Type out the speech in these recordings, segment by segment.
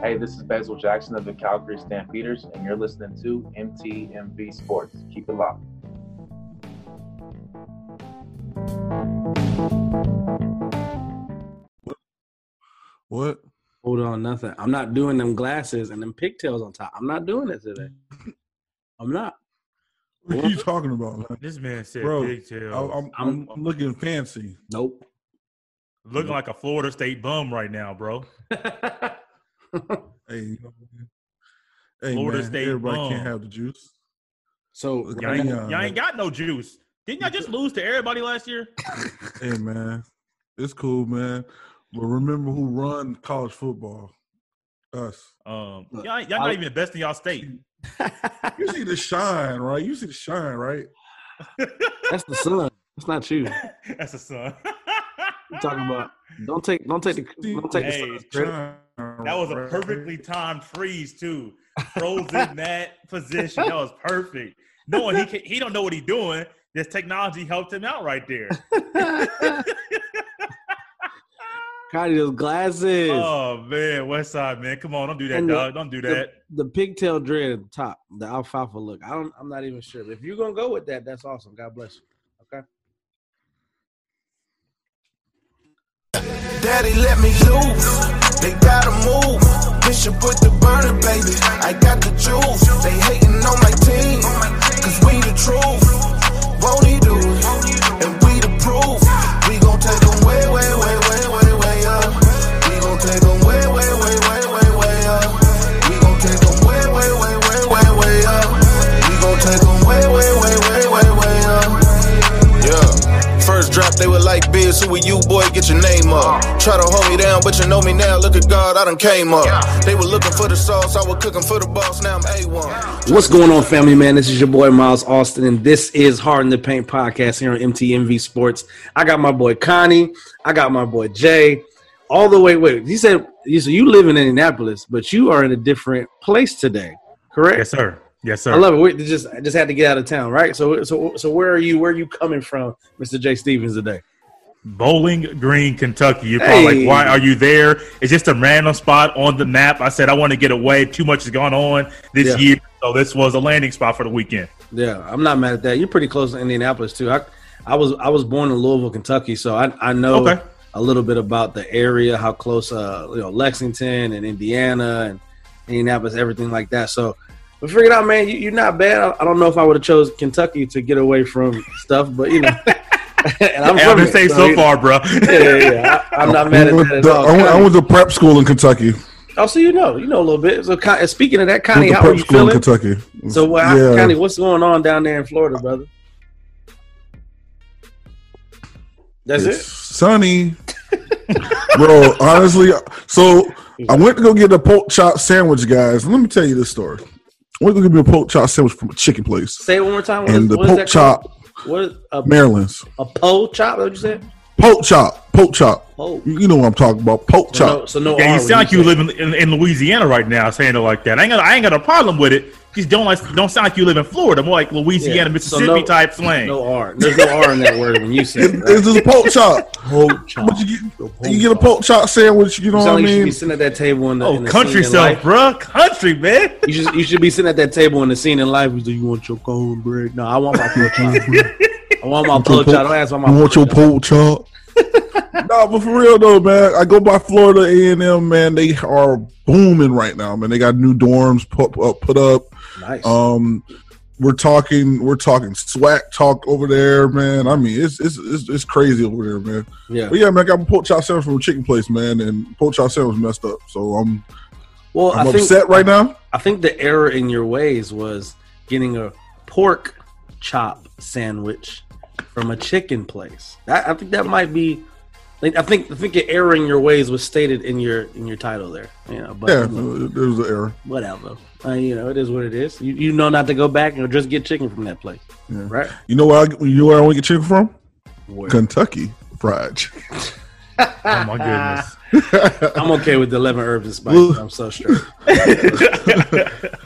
Hey, this is Basil Jackson of the Calgary Stampeders, and you're listening to MTMV Sports. Keep it locked. What? Hold on, nothing. I'm not doing them glasses and them pigtails on top. I'm not doing it today. I'm not. What are you talking about, man? This man said Bro, pigtails. I, I'm, I'm, I'm looking fancy. Nope. Looking like a Florida State bum right now, bro. Hey, you know, hey Florida man, State everybody bum. can't have the juice. so Y'all ain't, y'all ain't got no juice. Didn't y'all just lose to everybody last year? Hey man, it's cool, man. But remember who run college football? Us. Um, y'all, y'all I- not even the best in y'all state. You see the shine, right? You see the shine, right? that's the sun. That's not you. That's the son. I'm talking about. Don't take. Don't take the. Don't take Hey, the That was a perfectly timed freeze too. Froze in that position. That was perfect. Knowing he can, he don't know what he's doing. This technology helped him out right there. Connie, those glasses. Oh man, West Side man, come on, don't do that, And the- dog. Don't do the, that. the pigtail dread at the top, the alfalfa look. I don't. I'm not even sure. If you're gonna go with that, that's awesome. God bless you. Okay. Daddy, let me loose. They gotta move. Bishop with the burner, baby. I got the juice. They hating on my team. Cause we the truth. Won't he do it? And we the proof. We gon' take them way, way, Try to hold me down, but you know me now. Look at God, I done came up. They were looking for the sauce, I was cooking for the boss. Now I'm A1. What's going on, family man? This is your boy Miles Austin, and this is Hard in the Paint podcast here on MTMV Sports. I got my boy Connie, I got my boy Jay, all the way. Wait, he said you so you live in Indianapolis, but you are in a different place today, correct? Yes, sir. Yes, sir. I love it. We just I just had to get out of town, right? So so so where are you? Where are you coming from, Mr. Jay Stevens today? Bowling Green, Kentucky. You're probably Hey. like, why are you there? It's just a random spot on the map. I said I want to get away. Too much has gone on this Yeah. year, so this was a landing spot for the weekend. Yeah, I'm not mad at that. You're pretty close to Indianapolis too. I I was I was born in Louisville, Kentucky, so I I know Okay. a little bit about the area, how close uh you know Lexington and Indiana and Indianapolis, everything like that. So we figured out, man, you, you're not bad. I, I don't know if I would have chose Kentucky to get away from stuff, but you know, and I'm Hey, from I've it, so, so you far, bro. Yeah, yeah, yeah. I, am not mad at that at to- all. I, went, I went to prep school in Kentucky. oh, so you know, you know a little bit. So, speaking of that, Went Connie, how are prep you school in feeling? Kentucky. So, uh, yeah. Connie, what's going on down there in Florida, brother? That's it's it. sunny, bro. Honestly, so I went to go get a pork chop sandwich, guys. Let me tell you this story. I went to go get me a pork chop sandwich from a chicken place, Say it one more time. What and is- the what is pork that chop, called? What is a, Maryland's a po chop? What you said? pork chop, pork chop. Po. You you know what I'm talking about? Pork So no, chop. so no Yeah, you sound like you live in, in, in Louisiana right now, saying it like that. I ain't got, I ain't got a problem with it. Just don't like, don't sound like you live in Florida, more like Louisiana, Yeah, so Mississippi no- type slang. No R. There's no R in that word when you say It- it. It's just a pork chop. Pork chop. But you get, you get a pork chop sandwich. You know what sound I like you should be sitting at that table in the, oh, in the country scene in self, bro, country man. You should you should be sitting at that table in the scene in life. You say, "You want your cornbread?" No, I want my pork chop. I want my pork chop. Don't ask for my You want your pork chop. pork chop? no, but for real though, man. I go by Florida A and M, man. They are booming right now, man. They got new dorms put up, put up. Nice. Um, we're talking, we're talking swag talk over there, man. I mean, it's it's it's, it's crazy over there, man. yeah. But yeah, man, I got a pork chop sandwich from a chicken place, man, and pork chop sandwich messed up. So I'm Well, I'm I think upset right now. I think the error in your ways was getting a pork chop sandwich from a chicken place. That, I think that might be. Like, I think I think your error in your ways was stated in your in your title there. You know, but Yeah, you know, there was an error. whatever. Uh, you know, it is what it is. You, you know not to go back and just get chicken from that place, Yeah. right? You know where I, you know where I want to get chicken from? Where- Kentucky Fried Chicken. Oh my goodness. I'm okay with the 11 herbs and spices. I'm so straight.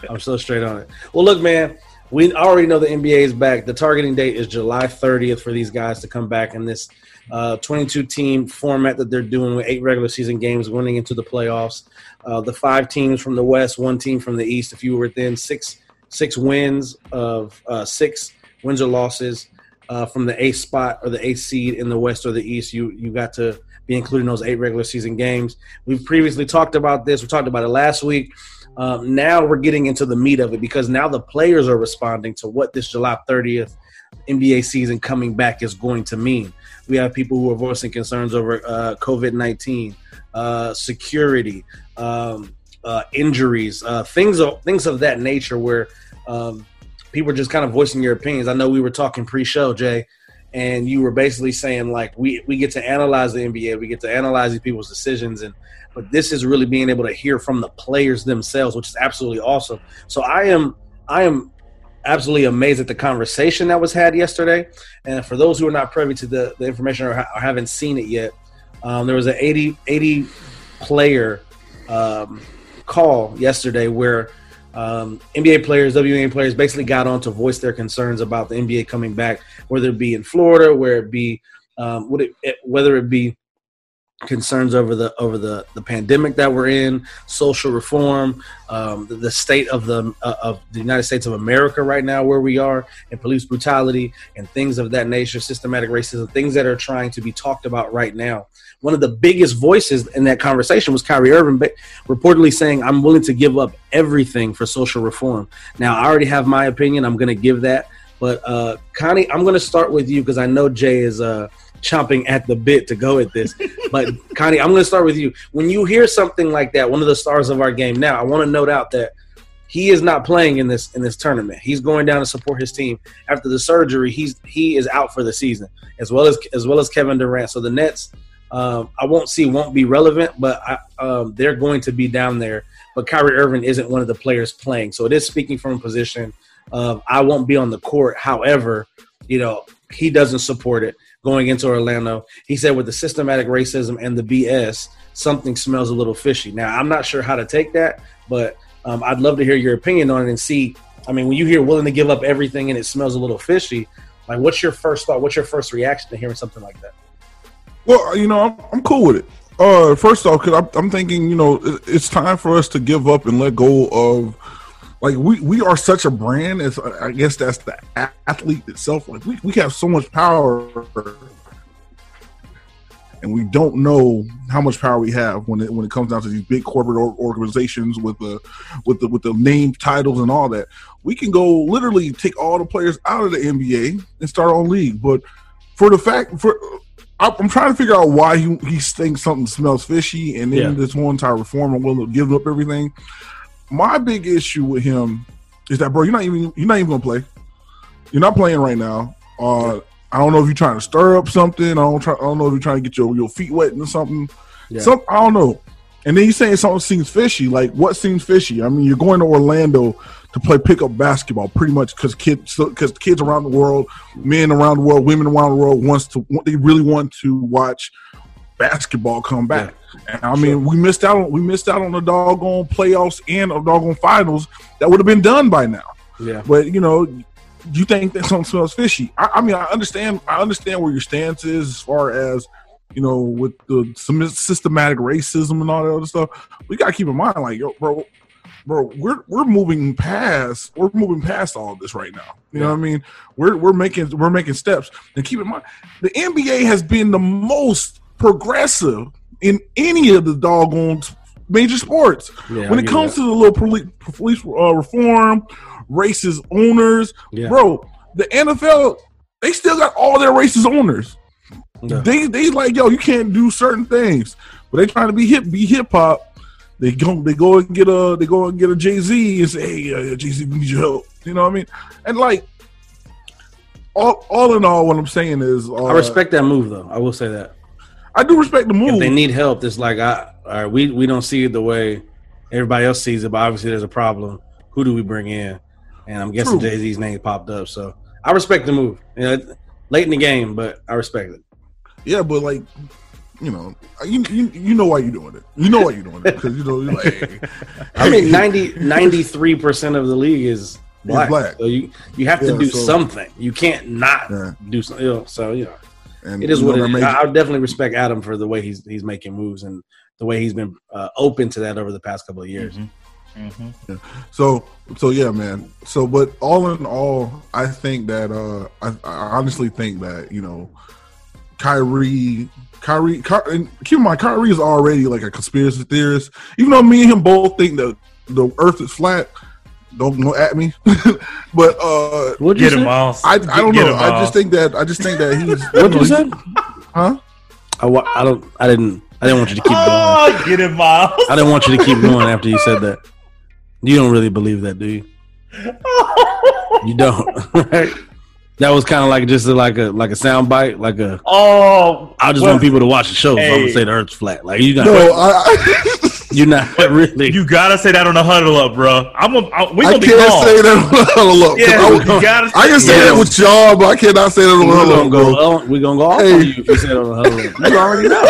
I'm so straight on it. Well, look, man, we already know the NBA is back. The targeting date is July 30th for these guys to come back in this uh, 22 team format that they're doing with eight regular season games, winning into the playoffs. Uh, the five teams from the West, one team from the East. If you were within six six wins of uh, six wins or losses uh, from the eighth spot or the eighth seed in the West or the East, you you got to be included in those eight regular season games. We've previously talked about this. We talked about it last week. Um, now we're getting into the meat of it because now the players are responding to what this July 30th NBA season coming back is going to mean. We have people who are voicing concerns over uh, COVID 19, uh, security, um, uh, injuries, uh, things of things of that nature, where um, people are just kind of voicing your opinions. I know we were talking pre-show, Jay, and you were basically saying like we we get to analyze the NBA, we get to analyze these people's decisions, and but this is really being able to hear from the players themselves, which is absolutely awesome. So I am I am absolutely amazed at the conversation that was had yesterday. And for those who are not privy to the, the information or, ha- or haven't seen it yet, um, there was an 80, 80 player um, call yesterday where um, NBA players, WNBA players basically got on to voice their concerns about the NBA coming back, whether it be in Florida, where it be um, it, whether it be concerns over the over the the pandemic that we're in, social reform, um, the, the, state of the uh, of the United States of America right now, where we are, and police brutality and things of that nature, systematic racism, things that are trying to be talked about right now. One of the biggest voices in that conversation was Kyrie Irving, reportedly saying, "I'm willing to give up everything for social reform." Now, I already have my opinion. I'm going to give that, but uh, Connie, I'm going to start with you because I know Jay is. Uh, chomping at the bit to go at this. But Connie, I'm going to start with you. When you hear something like that, one of the stars of our game now, I want to note out that he is not playing in this in this tournament. He's going down to support his team after the surgery. He's he is out for the season as well as as well as Kevin Durant. So the Nets, um, I won't see won't be relevant, but I, um, they're going to be down there. But Kyrie Irving isn't one of the players playing, so it is speaking from a position of I won't be on the court. However, you know he doesn't support it going into Orlando. He said with the systematic racism and the BS, something smells a little fishy. Now, I'm not sure how to take that, but um, I'd love to hear your opinion on it and see. I mean, when you hear willing to give up everything and it smells a little fishy, like what's your first thought? What's your first reaction to hearing something like that? Well, you know, I'm, I'm cool with it. Uh, first off, because I'm, I'm thinking, you know, it's time for us to give up and let go of like we we are such a brand as uh, i guess that's the athlete itself. Like we, we have so much power and we don't know how much power we have when it when it comes down to these big corporate organizations with the with the with the name titles and all that. We can go literally take all the players out of the nba and start our own league. But for the fact for I'm trying to figure out why he, he thinks something smells fishy, and then yeah. this whole entire reform and will give up everything my big issue with him is that, bro, you're not even you're not even gonna play. You're not playing right now. Uh, I don't know if you're trying to stir up something. I don't try. I don't know if you're trying to get your, your feet wet or something. Yeah. Some I don't know. And then you're saying something seems fishy. Like what seems fishy? I mean, you're going to Orlando to play pickup basketball, pretty much because kids, because kids around the world, men around the world, women around the world wants to. They really want to watch basketball come back. Yeah. And I mean, sure. we missed out on we missed out on the doggone playoffs and a doggone finals that would have been done by now. Yeah. But you know, you think that something smells fishy? I, I, mean, I understand. I understand where your stance is as far as you know with the some systematic racism and all that other stuff. We got to keep in mind, like, yo, bro, bro, we're we're moving past we're moving past all of this right now. You know what I mean? We're we're making we're making steps. And keep in mind, the NBA has been the most progressive in any of the doggone major sports. Yeah, when it comes that. to the little police, police uh, reform, racist owners, yeah. bro, the NFL they still got all their racist owners. Yeah. They they like yo, you can't do certain things, but they trying to be hip be hip hop. They go they go and get a they go and get a Jay Z and say, hey, uh, Jay Z, we need your help. You know what I mean? And like all all in all, what I'm saying is, uh, I respect that move though. I will say that. I do respect the move. If they need help, it's like I, all right, we we don't see it the way everybody else sees it, but obviously there's a problem. Who do we bring in? And I'm guessing Jay Z's name popped up, so I respect the move. You know, late in the game, but I respect it. Yeah, but like, you know, you you, you know why you're doing it. You know why you're doing it because you know, you're like, I mean, 93 percent of the league is black. black. So you you have to do so, something. You can't not yeah. do something. You know, so you know. And It is what know, it that is. made- I, I definitely respect Adam for the way he's he's making moves and the way he's been uh, open to that over the past couple of years. Mm-hmm. So so yeah, man. So but all in all, I think that uh I, I honestly think that you know Kyrie. Kyrie, Ky- and keep in mind, Kyrie is already like a conspiracy theorist. Even though me and him both think that the Earth is flat, don't go at me. but uh, What'd you Get him, say? Miles. I, I don't Get know. him, I just think that I just think that he's. What'd you know, say? Huh? I, I don't. I didn't. I didn't want you to keep going. Oh, get him, Miles. I didn't want you to keep going after you said that. You don't really believe that, do you? You don't. right? That was kind of like just a, like a like a sound bite, like a. oh, I just well, want people to watch the show, so I'm gonna say the Earth's flat. Like you got, No, I, you're not really. You gotta say that on the huddle up, bro. I'm gonna, we I, I gonna be can't calm. say that. Look, Yeah, I, you gotta. I can say Yeah. that with y'all, but I cannot say that on We're the gonna bro. go. We're gonna go off Hey. on you if you say it on the huddle. Up. You already know.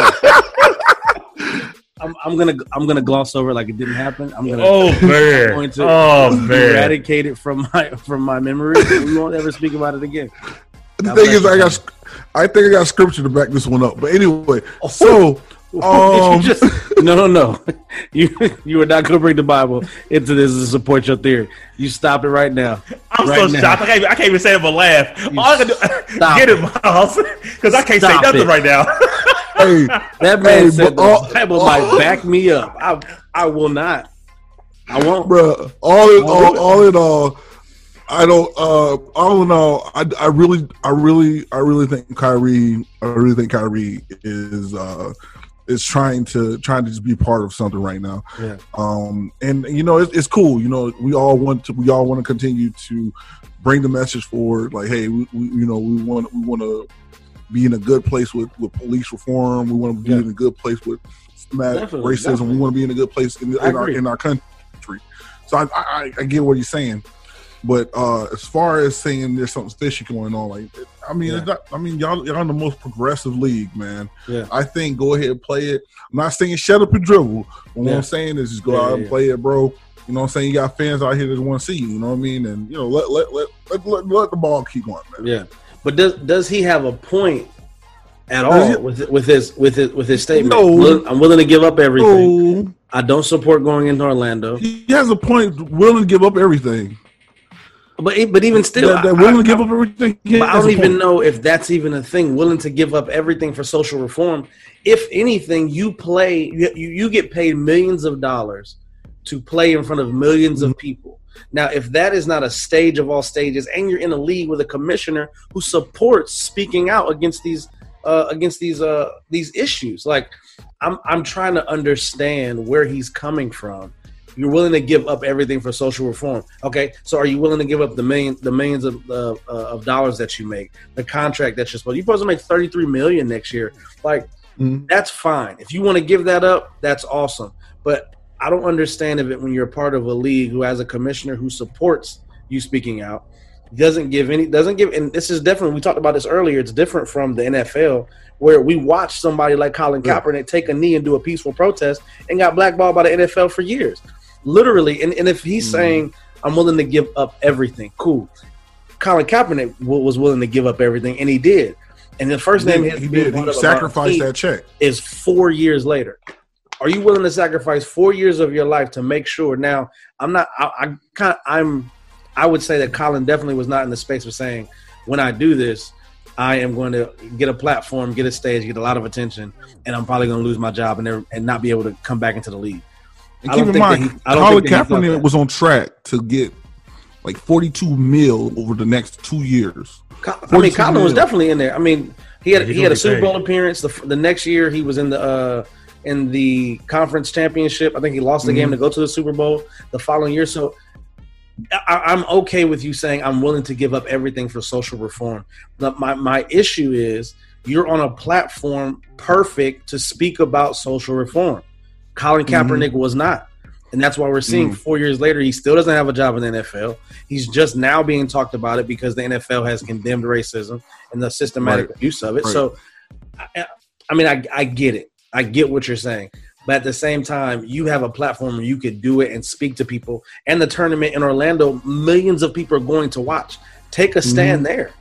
I'm, I'm gonna I'm gonna gloss over it like it didn't happen. I'm gonna Oh man! going to Oh man! eradicate it from my from my memory. we won't ever speak about it again. The thing is, I got, I think I got scripture to back this one up. But anyway, oh, so Did um, you just no no no you you are not going to bring the bible into this to support your theory you stop it right now I'm right so now. shocked. I can't, even- I can't even say it but laugh. You All I can do, stop get it, Miles, because I can't say nothing it. right now. hey, that man Hey, said but the all- bible all- might back me up i i will not i won't bruh, all in all, all in all, I don't. Uh, all in all, I, I really, I really, I really think Kyrie. I really think Kyrie is uh is trying to trying to just be part of something right now. Yeah. Um, and you know, it's, it's cool. You know, we all want to. We all want to continue to bring the message forward. Like, hey, we, we you know, we want we want to be in a good place with with police reform. We want to be Yeah. in a good place with systematic Definitely, racism. definitely. We want to be in a good place in, in our in our country. So I, I, I get what he's saying, but uh, as far as saying there's something fishy going on, like I mean, Yeah. it's not, I mean, y'all y'all in the most progressive league, man. Yeah. I think go ahead and play it. I'm not saying shut up and dribble. What Yeah. I'm saying is just go Yeah, out and play it, bro. You know what I'm saying? You got fans out here that want to see you. You know what I mean? And you know, let let let let, let, let the ball keep going, man. yeah but does does he have a point at all he- with with his with his with his statement No. I'm willing to give up everything So i don't support going into orlando he has a point, willing to give up everything. But but even still that, that I- willing I- to give up everything. But I don't even know if that's even a thing. Willing to give up everything for social reform. If anything, you play, you, you you get paid millions of dollars to play in front of 1000000s Mm-hmm. of people. Now, if that is not a stage of all stages, and you're in a league with a commissioner who supports speaking out against these uh, against these uh, these issues, like I'm I'm trying to understand where he's coming from. You're willing to give up everything for social reform. Okay, so are you willing to give up the million, the millions of uh, of dollars that you make, the contract that you're supposed? You're supposed to make 33 million next year. Like Mhm. that's fine. If you want to give that up, that's awesome. But I don't understand if it when you're part of a league who has a commissioner who supports you speaking out, doesn't give any, doesn't give. And this is different. we talked about this earlier. It's different from the NFL where we watched somebody like Colin Yeah. Kaepernick take a knee and do a peaceful protest and got blackballed by the NFL for years, literally. And, and if he's Mhm. saying I'm willing to give up everything, cool. Colin Kaepernick was willing to give up everything, and he did. And the first He name did. He did. He sacrificed that check. is four years later. Are you willing to sacrifice four years of your life to make sure? Now, I'm not. I, I kind. I'm. I would say that Colin definitely was not in the space of saying, when I do this, I am going to get a platform, get a stage, get a lot of attention, and I'm probably going to lose my job and and not be able to come back into the league. And keep in mind, he- Colin think that he thought Kaepernick was on track to get like 42 mil over the next two years. I mean, 42 Colin was definitely in there. I mean, he had Yeah, he had a Super be Bowl appearance. The, the next year, he was in the uh, in the conference championship. I think he lost the game Mhm. to go to the Super Bowl the following year. So I, I'm okay with you saying I'm willing to give up everything for social reform. But my my issue is you're on a platform perfect to speak about social reform. Colin. Kaepernick was not. And that's why we're seeing Mhm. four years later, he still doesn't have a job in the NFL. He's just now being talked about it because the NFL has condemned racism and the systematic Right. abuse of it. Right. So, I, I mean, I, I get it. I get what you're saying. But at the same time, you have a platform where you could do it and speak to people. And the tournament in Orlando, millions of people are going to watch. Take a stand there.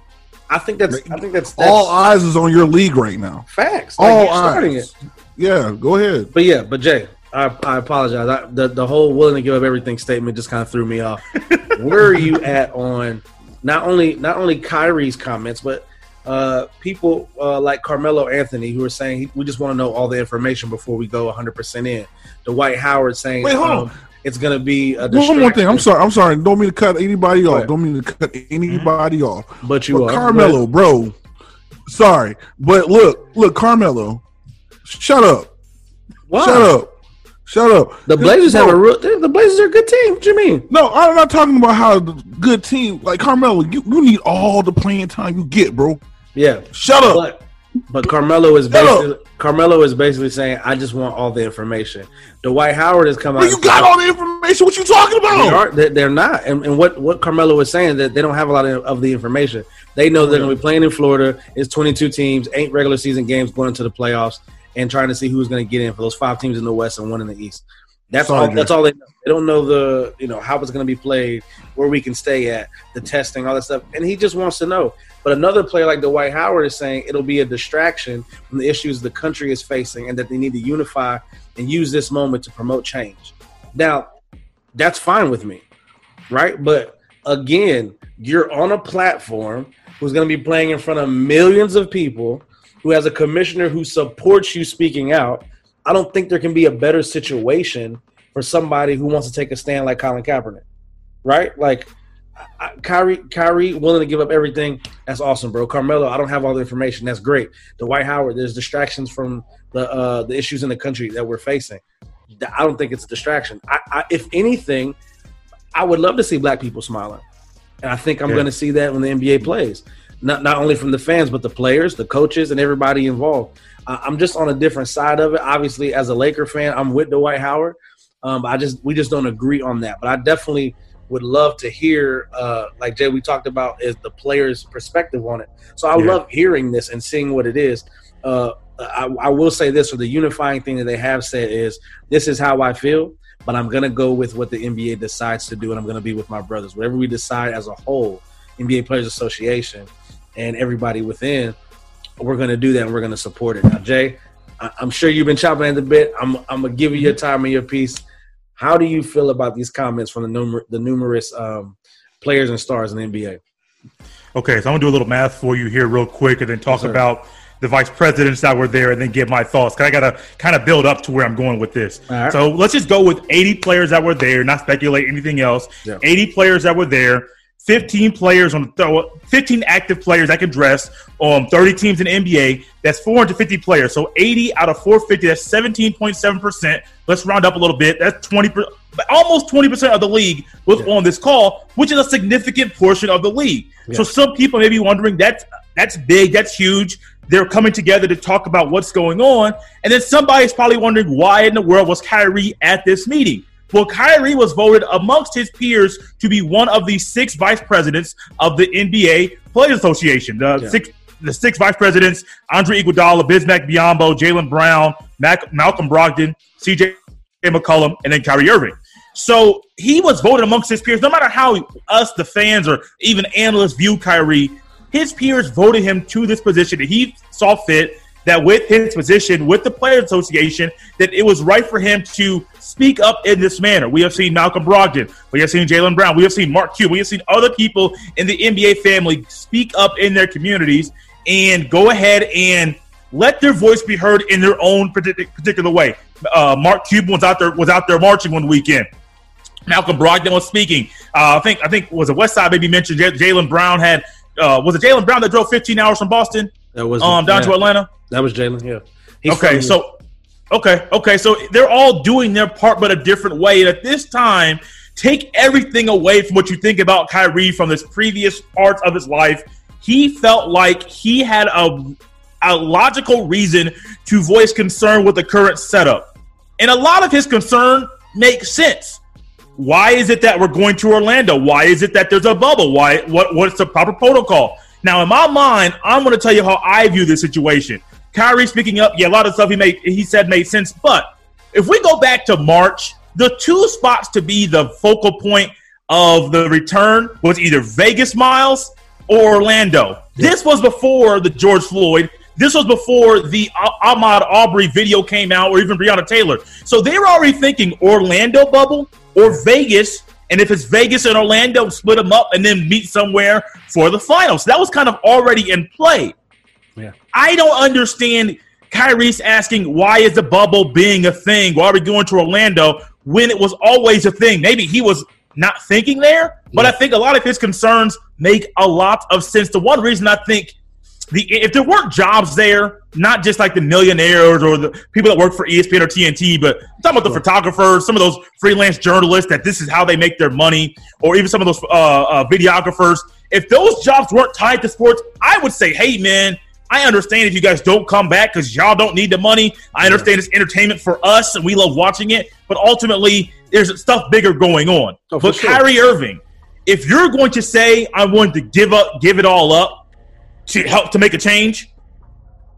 I think that's I think that's, that's All eyes is on your league right now. facts. Like, All eyes. Yeah, go ahead. But yeah, but Jay, I, I apologize. I, the the whole willing to give up everything statement just kind of threw me off. Where are you at on not only not only Kyrie's comments, but uh, people uh, like Carmelo Anthony who are saying we just want to know all the information before we go 100 percent in. Dwight Howard saying Wait, hold um, on. it's going to be a One more thing. I'm sorry. I'm sorry. Don't mean to cut anybody off. Don't mean to cut anybody off. but you But are Carmelo, bro. Sorry, but look, look, Carmelo. Shut up. Why? Shut up. Shut up. The Blazers have a real. The Blazers are a good team. What you mean? No, I'm not talking about how good team like Carmelo. You, you need all the playing time you get, bro. Yeah, Shut up. but but Carmelo is Shut basically Carmelo is basically saying I just want all the information. Dwight Howard has come out. Bro, you got all the information. What you talking about? They're, they're not. And, and what what Carmelo was saying that they don't have a lot of, of the information. They know they're going to be playing in Florida. It's 22 teams, eight regular season games going into the playoffs, and trying to see who's going to get in for those five teams in the West and one in the East. That's all. That's all they know. They don't know the you know how it's going to be played, where we can stay at, the testing, all that stuff. And he just wants to know. But another player like Dwight Howard is saying it'll be a distraction from the issues the country is facing, and that they need to unify and use this moment to promote change. Now, that's fine with me, right? But again, you're on a platform who's going to be playing in front of millions of people, who has a commissioner who supports you speaking out. I don't think there can be a better situation for somebody who wants to take a stand like Colin Kaepernick, right? Like I- Kyrie, Kyrie willing to give up everything. That's awesome, bro. Carmelo, I don't have all the information. That's great. Dwight Howard, there's distractions from the uh, the issues in the country that we're facing. I don't think it's a distraction. I, I, if anything, I would love to see black people smiling, and I think I'm Yeah. going to see that when the NBA plays. Not not only from the fans, but the players, the coaches, and everybody involved. I- I'm just on a different side of it. Obviously, as a Laker fan, I'm with Dwight Howard. Um, I just we just don't agree on that. But I definitely would love to hear, uh, like Jay, we talked about, is the players' perspective on it. So I Yeah. love hearing this and seeing what it is. Uh, I, I will say this: or the unifying thing that they have said is, "This is how I feel." But I'm gonna go with what the NBA decides to do, and I'm gonna be with my brothers. Whatever we decide as a whole, NBA Players Association, and everybody within, we're gonna do that, and we're gonna support it. Now, Jay, I- I'm sure you've been chopping at the bit. I'm, I'm gonna give you your time and your piece. How do you feel about these comments from the numer- the numerous um, players and stars in the NBA? Okay, so I'm gonna do a little math for you here, real quick, and then talk Yes, about the vice presidents that were there, and then give my thoughts. Cause I gotta kind of build up to where I'm going with this. All right. So let's just go with 80 players that were there, not speculate anything else. Yeah. 80 players that were there, 15 players on the 15 active players that can dress on 30 teams in the NBA. That's 450 players. So 80 out of 450. That's 17.7 percent. Let's round up a little bit. That's 20, per- almost 20 percent of the league was Yeah. on this call, which is a significant portion of the league. So some people may be wondering that's that's big, that's huge. They're coming together to talk about what's going on, and then somebody's probably wondering why in the world was Kyrie at this meeting. Well, Kyrie was voted amongst his peers to be one of the six vice presidents of the NBA Players Association. The Yeah. six the six vice presidents: Andre Iguodala, Bismack Biyombo, Jaylen Brown, Mac, Malcolm Brogdon, C.J. McCollum, and then Kyrie Irving. So he was voted amongst his peers. No matter how us, the fans, or even analysts view Kyrie, his peers voted him to this position that he saw fit. That with his position with the Players Association, that it was right for him to speak up in this manner. We have seen Malcolm Brogdon, we have seen Jaylen Brown, we have seen Mark Cuban, we have seen other people in the NBA family speak up in their communities and go ahead and let their voice be heard in their own particular way. Uh, Mark Cuban was out there was out there marching one weekend. Malcolm Brogdon was speaking. Uh, I think I think was a West Side maybe mentioned Jaylen Brown had uh, was it Jaylen Brown that drove 15 hours from Boston That was um, down yeah, to Atlanta? That was Jaylen. Yeah. He's okay, so okay, okay, so they're all doing their part, but a different way. And at this time, take everything away from what you think about Kyrie from this previous parts of his life. He felt like he had a a logical reason to voice concern with the current setup, and a lot of his concern makes sense. Why is it that we're going to Orlando? Why is it that there's a bubble? Why? What? What's the proper protocol? Now, in my mind, I'm going to tell you how I view this situation. Kyrie speaking up, yeah, a lot of stuff he made, he said made sense. But if we go back to March, the two spots to be the focal point of the return was either Vegas Miles or Orlando. This was before the George Floyd. This was before the Ah- Ahmaud Arbery video came out, or even Breonna Taylor. So they were already thinking Orlando bubble or Vegas. And if it's Vegas and Orlando, split them up and then meet somewhere for the finals. That was kind of already in play. Yeah. I don't understand Kyrie's asking why is the bubble being a thing? Why are we going to Orlando when it was always a thing? Maybe he was not thinking there, but I think a lot of his concerns make a lot of sense. The one reason I think the if there weren't jobs there, not just like the millionaires or the people that work for ESPN or TNT, but I'm talking about the photographers, some of those freelance journalists that this is how they make their money, or even some of those uh, uh, videographers. If those jobs weren't tied to sports, I would say, hey man, I understand if you guys don't come back because y'all don't need the money. I understand it's entertainment for us and we love watching it, but ultimately there's stuff bigger going on. Oh, for but sure. Kyrie Irving, if you're going to say I want to give up, give it all up to help to make a change,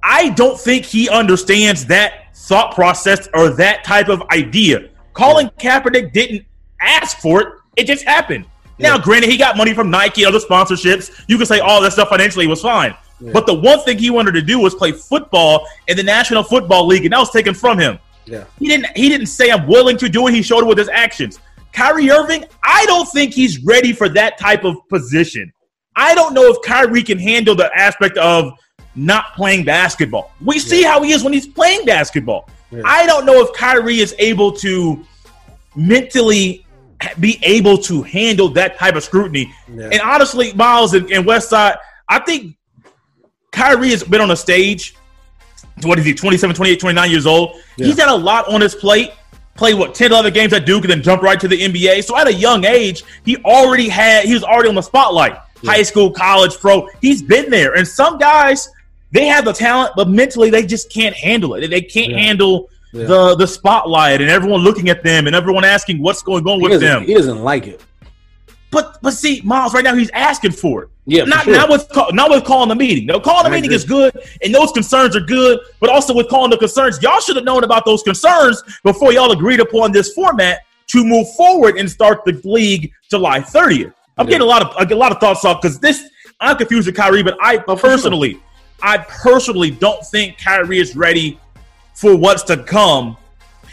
I don't think he understands that thought process or that type of idea. Colin Kaepernick didn't ask for it; it just happened. Now, granted, he got money from Nike, other sponsorships. You can say all that stuff financially was fine, but the one thing he wanted to do was play football in the National Football League, and that was taken from him. Yeah. He didn't. He didn't say I'm willing to do it. He showed it with his actions. Kyrie Irving, I don't think he's ready for that type of position. I don't know if Kyrie can handle the aspect of not playing basketball. We see how he is when he's playing basketball. Yeah. I don't know if Kyrie is able to mentally be able to handle that type of scrutiny. Yeah. And honestly, Miles and, and Westside, I think Kyrie has been on a stage. What is he, 27, 28, 29 years old? Yeah. He's a lot on his plate. Played what 10 11 games at Duke and then jump right to the NBA. So at a young age, he already had he was already on the spotlight. High school, college, pro. He's been there. And some guys, they have the talent, but mentally they just can't handle it. They can't Yeah. handle Yeah. the the spotlight and everyone looking at them and everyone asking what's going on He with them. he doesn't like it. But but see, Miles, right now he's asking for it. Yeah, not sure. not with call, not with calling the meeting. No, calling the I meeting agree. is good, and those concerns are good. But also with calling the concerns, y'all should have known about those concerns before y'all agreed upon this format to move forward and start the league July 30th. I'm Yeah. getting a lot of a lot of thoughts off because this I'm confused with Kyrie, but I Oh, for sure. personally, I personally don't think Kyrie is ready for what's to come.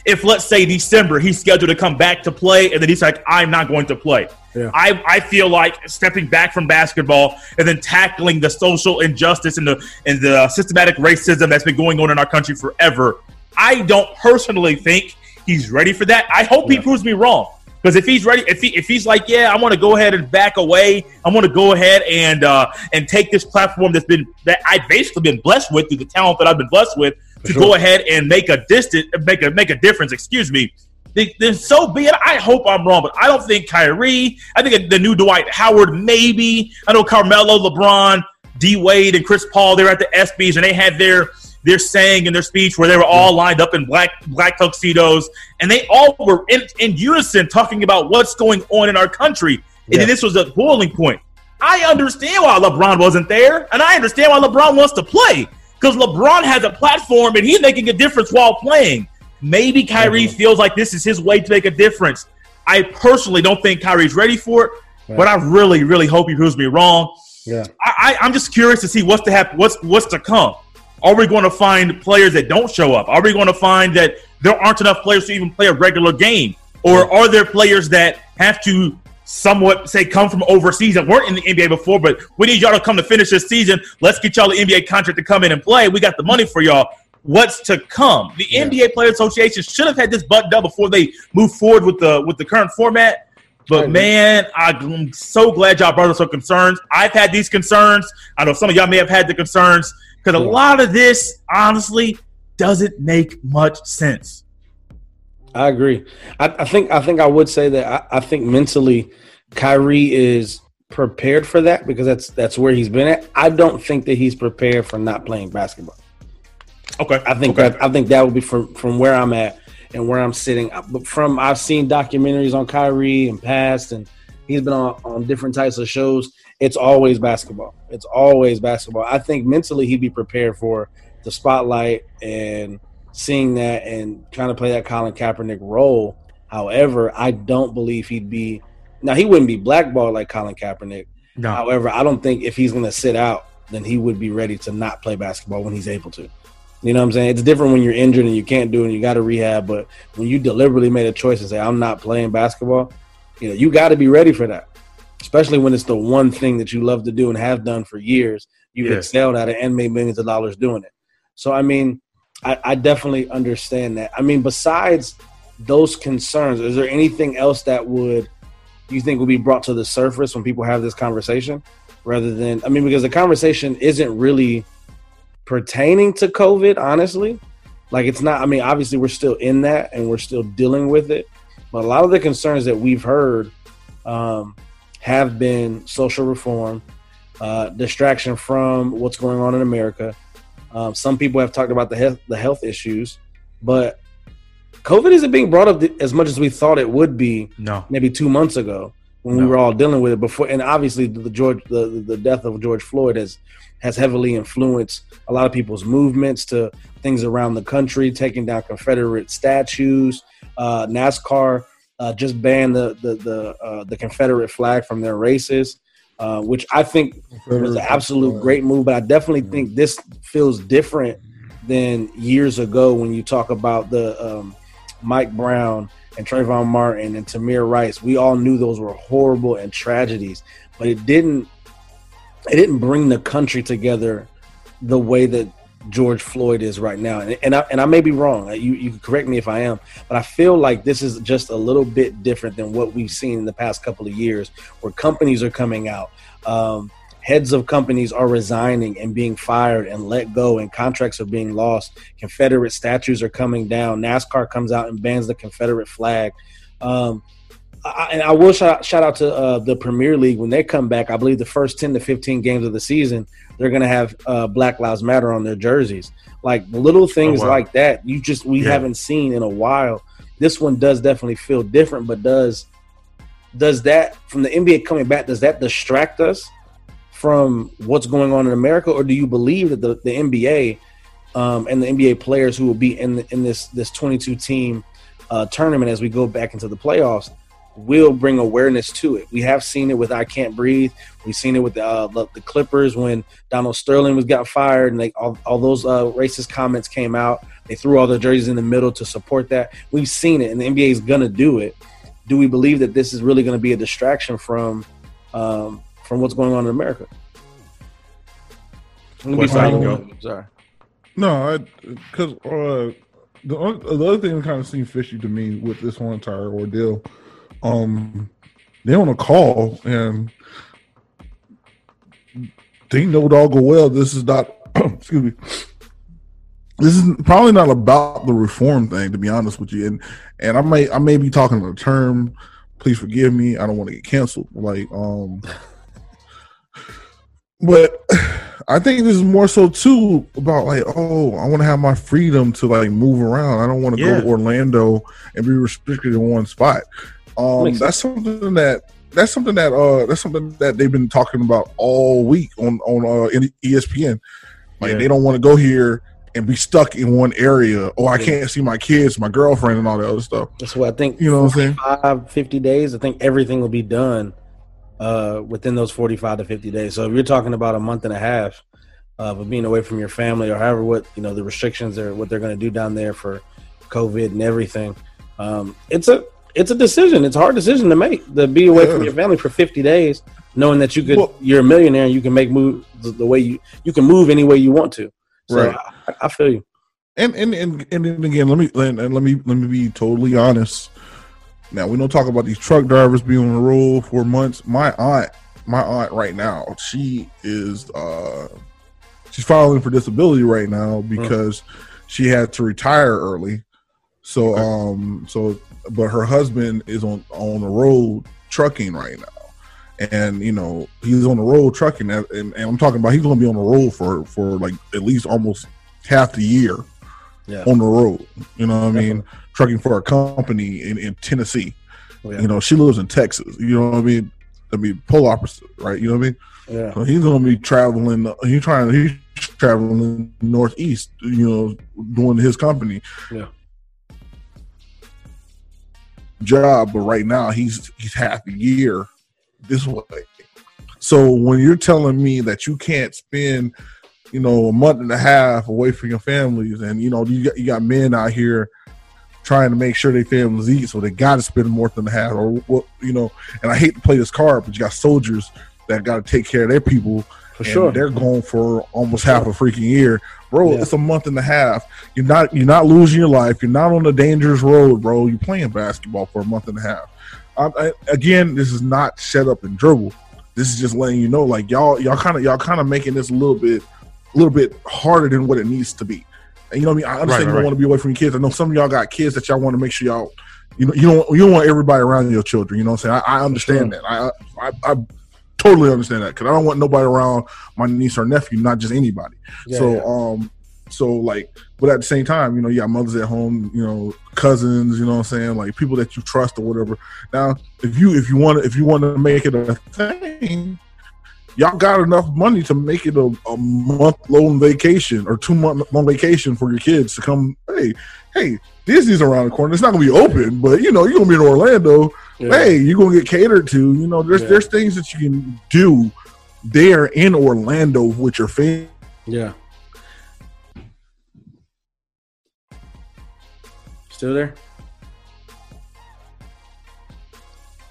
If let's say December he's scheduled to come back to play, and then he's like, I'm not going to play. Yeah. I, I feel like stepping back from basketball and then tackling the social injustice and the and the systematic racism that's been going on in our country forever. I don't personally think he's ready for that. I hope he proves me wrong. Because if he's ready, if he if he's like, yeah, I want to go ahead and back away, I want to go ahead and uh, and take this platform that's been that I've basically been blessed with through the talent that I've been blessed with to sure. go ahead and make a distant make a make a difference. Excuse me. Then so be it. I hope I'm wrong, but I don't think Kyrie. I think the new Dwight Howard maybe. I know Carmelo, LeBron, D Wade, and Chris Paul. They were at the ESPYS and they had their their saying in their speech where they were all lined up in black black tuxedos and they all were in, in unison talking about what's going on in our country. And Yeah. then this was a boiling point. I understand why LeBron wasn't there, and I understand why LeBron wants to play because LeBron has a platform and he's making a difference while playing. Maybe Kyrie Definitely. feels like this is his way to make a difference. I personally don't think Kyrie's ready for it, but I really, really hope he proves me wrong. Yeah. I, I, I'm just curious to see what's to happen. What's what's to come? Are we going to find players that don't show up? Are we going to find that there aren't enough players to even play a regular game, or are there players that have to somewhat say come from overseas that weren't in the NBA before, but we need y'all to come to finish this season. Let's get y'all the NBA contract to come in and play. We got the money for y'all. What's to come? The Yeah. NBA Player Association should have had this buttoned up before they move forward with the with the current format. But man, I'm so glad y'all brought up some concerns. I've had these concerns. I know some of y'all may have had the concerns because a lot of this, honestly, doesn't make much sense. I agree. I, I think I think I would say that I, I think mentally Kyrie is prepared for that because that's that's where he's been at. I don't think that he's prepared for not playing basketball. Okay, I think okay. that I think that would be from from where I'm at and where I'm sitting. But from I've seen documentaries on Kyrie and past, and he's been on, on different types of shows. It's always basketball. It's always basketball. I think mentally he'd be prepared for the spotlight and seeing that and trying to play that Colin Kaepernick role. However, I don't believe he'd be now he wouldn't be blackballed like Colin Kaepernick, No. However, I don't think if he's going to sit out, then he would be ready to not play basketball when he's able to. You know what I'm saying? It's different when you're injured and you can't do it and you got to rehab. But when you deliberately made a choice and say, I'm not playing basketball, you know, you got to be ready for that. Especially when it's the one thing that you love to do and have done for years. You've Yeah. excelled at it and made millions of dollars doing it. So, I mean, I, I definitely understand that. I mean, besides those concerns, is there anything else that would you think will be brought to the surface when people have this conversation rather than I mean because the conversation isn't really pertaining to COVID, honestly. Like it's not I mean obviously we're still in that and we're still dealing with it, but a lot of the concerns that we've heard um, have been social reform, uh, distraction from what's going on in America. Um, some people have talked about the health, the health issues, but COVID isn't being brought up as much as we thought it would be No. maybe two months ago when No. we were all dealing with it before. And obviously, the George the the death of George Floyd has has heavily influenced a lot of people's movements to things around the country, taking down Confederate statues. Uh, NASCAR uh, just banned the the the, uh, the Confederate flag from their races, uh, which I think was an absolute great move. But I definitely think this feels different than years ago when you talk about the um, Mike Brown and Trayvon Martin and Tamir Rice. We all knew those were horrible and tragedies, but it didn't it didn't bring the country together the way that George Floyd is right now. And, and I and I may be wrong. You you can correct me if I am, but I feel like this is just a little bit different than what we've seen in the past couple of years, where companies are coming out. Um, heads of companies are resigning and being fired and let go and contracts are being lost confederate statues are coming down nascar comes out and bans the confederate flag um, I, and i will shout, shout out to uh, the premier league when they come back i believe the first 10 to 15 games of the season they're going to have uh, black lives matter on their jerseys like little things Oh, wow. like that you just we Yeah. haven't seen in a while this one does definitely feel different but does does that from the nba coming back does that distract us from what's going on in America, or do you believe that the, the NBA um, and the NBA players who will be in in this this 22 team uh, tournament as we go back into the playoffs will bring awareness to it? We have seen it with I Can't Breathe. We've seen it with the, uh, the, the Clippers when Donald Sterling was got fired, and they, all, all those uh, racist comments came out. They threw all their jerseys in the middle to support that. We've seen it, and the NBA is going to do it. Do we believe that this is really going to be a distraction from um, from what's going on in America? Let me be Wes, how you silent. go. Sorry. No, because uh, the, the other thing that kind of seemed fishy to me with this whole entire ordeal, um, they on a call and they know doggo well this is not. excuse me. This is probably not about the reform thing, to be honest with you. And and I may I may be talking a term. Please forgive me. I don't want to get canceled. Like um, but I think this is more so too about like, oh, I want to have my freedom to like move around. I don't want to Yeah. go to Orlando and be restricted in one spot. Um, that's something that that's something that uh that's something that they've been talking about all week on on uh, ESPN. Like Yeah. they don't want to go here and be stuck in one area. Or I Yeah. can't see my kids, my girlfriend, and all that other stuff. That's what I think. You know what I'm saying? 45, 50 days. I think everything will be done uh, within those 45 to 50 days. So if you're talking about a month and a half uh, of being away from your family or however what, you know, the restrictions are, what they're going to do down there for COVID and everything, um, it's a, it's a decision. It's a hard decision to make to be away from your family for 50 days, knowing that you could, Well- you're a millionaire and you can make move the, the way you, you can move any way you want to. So Right. I, I feel you. and and and and again, let me and, and let me let me be totally honest. Now we don't talk about these truck drivers being on the road for months. My aunt, my aunt, right now, she is uh she's filing for disability right now because she had to retire early. So um so but her husband is on on the road trucking right now. And you know he's on the road trucking, and, and, I'm talking about he's going to be on the road for for like at least almost half the year Yeah. on the road. You know what I mean? Trucking for a company in, in Tennessee. Oh, yeah. You know, she lives in Texas. You know what I mean? I mean, polar opposite, right? You know what I mean? Yeah. So he's gonna be traveling. He's trying. He's traveling northeast. You know, doing his company. Yeah. Job, but right now he's he's half a year this way. So when you're telling me that you can't spend, you know, a month and a half away from your families, and you know you got, you got men out here trying to make sure their families eat, so they got to spend more than a half, or what you know. And I hate to play this card, but you got soldiers that got to take care of their people. For and sure. they're going for almost half a freaking year, bro. Yeah. It's a month and a half. You're not you're not losing your life. You're not on a dangerous road, bro. You're playing basketball for a month and a half. I, I, again, this is not shut up and dribble. This is just letting you know, like y'all, y'all kind of, y'all kind of making this a little bit, a little bit harder than what it needs to be. And you know what I mean? I understand Right, you right, want to be away from your kids. I know some of y'all got kids that y'all want to make sure y'all, you know, you don't, you don't want everybody around your children. You know what I'm saying? I, I understand that. I, I, I totally understand that because I don't want nobody around my niece or nephew, not just anybody. Yeah, so, yeah. um, so like, but at the same time, you know, you got mothers at home, you know, cousins, you know what I'm saying, like people that you trust or whatever. Now, if you if you want to if you want to make it a thing, y'all got enough money to make it a, a month long vacation or two month long vacation for your kids to come. Hey, hey, Disney's around the corner. It's not gonna be open, but you know you're gonna be in Orlando. Yeah. Hey, you're gonna get catered to. You know, there's Yeah. there's things that you can do there in Orlando with your family. Yeah. Still there?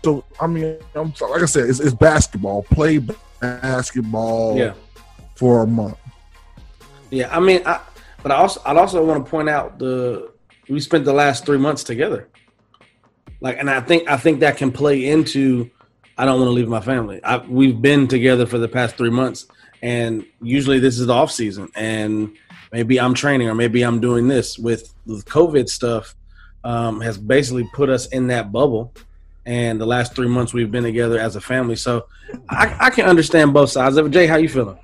So I mean, I'm so- like I said, it's, it's basketball. Play basketball Yeah. for a month. Yeah. I mean, I, but I also I'd also want to point out the we spent the last three months together. Like, and I think I think that can play into I don't want to leave my family. I, we've been together for the past three months, and usually this is the off season, and maybe I'm training or maybe I'm doing this with the COVID stuff. Um, has basically put us in that bubble, and the last three months we've been together as a family. So I, I can understand both sides of it. Jay, how you feeling?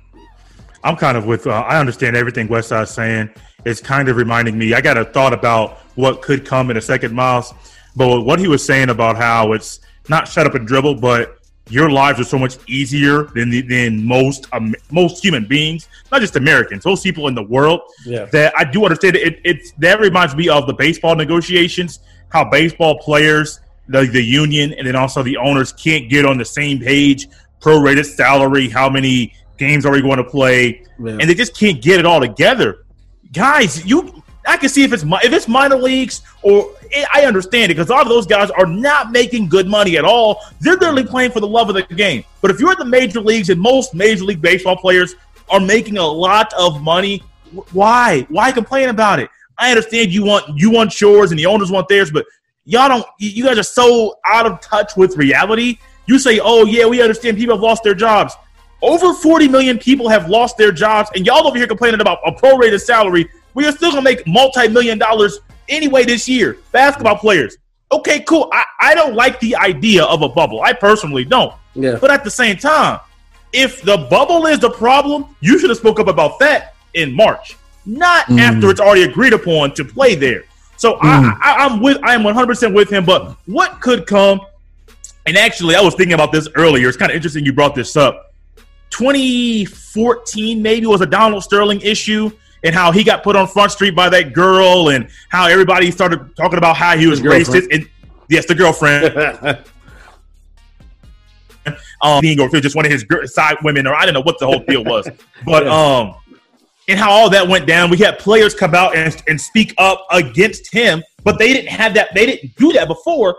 I'm kind of with. Uh, I understand everything Westside's saying. It's kind of reminding me. I got a thought about what could come in a second, Miles. But what he was saying about how it's not shut up and dribble, but your lives are so much easier than the, than most um, most human beings, not just Americans, most people in the world. Yeah. That I do understand. It, it's that reminds me of the baseball negotiations. How baseball players, the the union, and then also the owners can't get on the same page. Prorated salary, how many games are we going to play? Yeah. and they just can't get it all together. Guys, you, I can see if it's if it's minor leagues or eh, I understand it because a lot of those guys are not making good money at all. They're literally playing for the love of the game. But if you're in the major leagues and most major league baseball players are making a lot of money, why? Why complain about it? I understand you want you want yours and the owners want theirs, but y'all don't. You guys are so out of touch with reality. You say, "Oh yeah, we understand people have lost their jobs." Over 40 million people have lost their jobs, and y'all over here complaining about a prorated salary. We are still gonna make multi-million dollars anyway this year. Basketball players. Okay, cool. I, I don't like the idea of a bubble. I personally don't. Yeah. But at the same time, if the bubble is the problem, you should have spoke up about that in March, not Mm. after it's already agreed upon to play there. So I, I, I'm with I am 100 percent with him. But what could come? And actually, I was thinking about this earlier. It's kind of interesting you brought this up. 2014 maybe was a Donald Sterling issue and how he got put on Front Street by that girl and how everybody started talking about how he was racist. And yes, the girlfriend um, being or just one of his side women, or I don't know what the whole deal was. But Yeah. um, and how all that went down, we had players come out and, and speak up against him, but they didn't have that. They didn't do that before.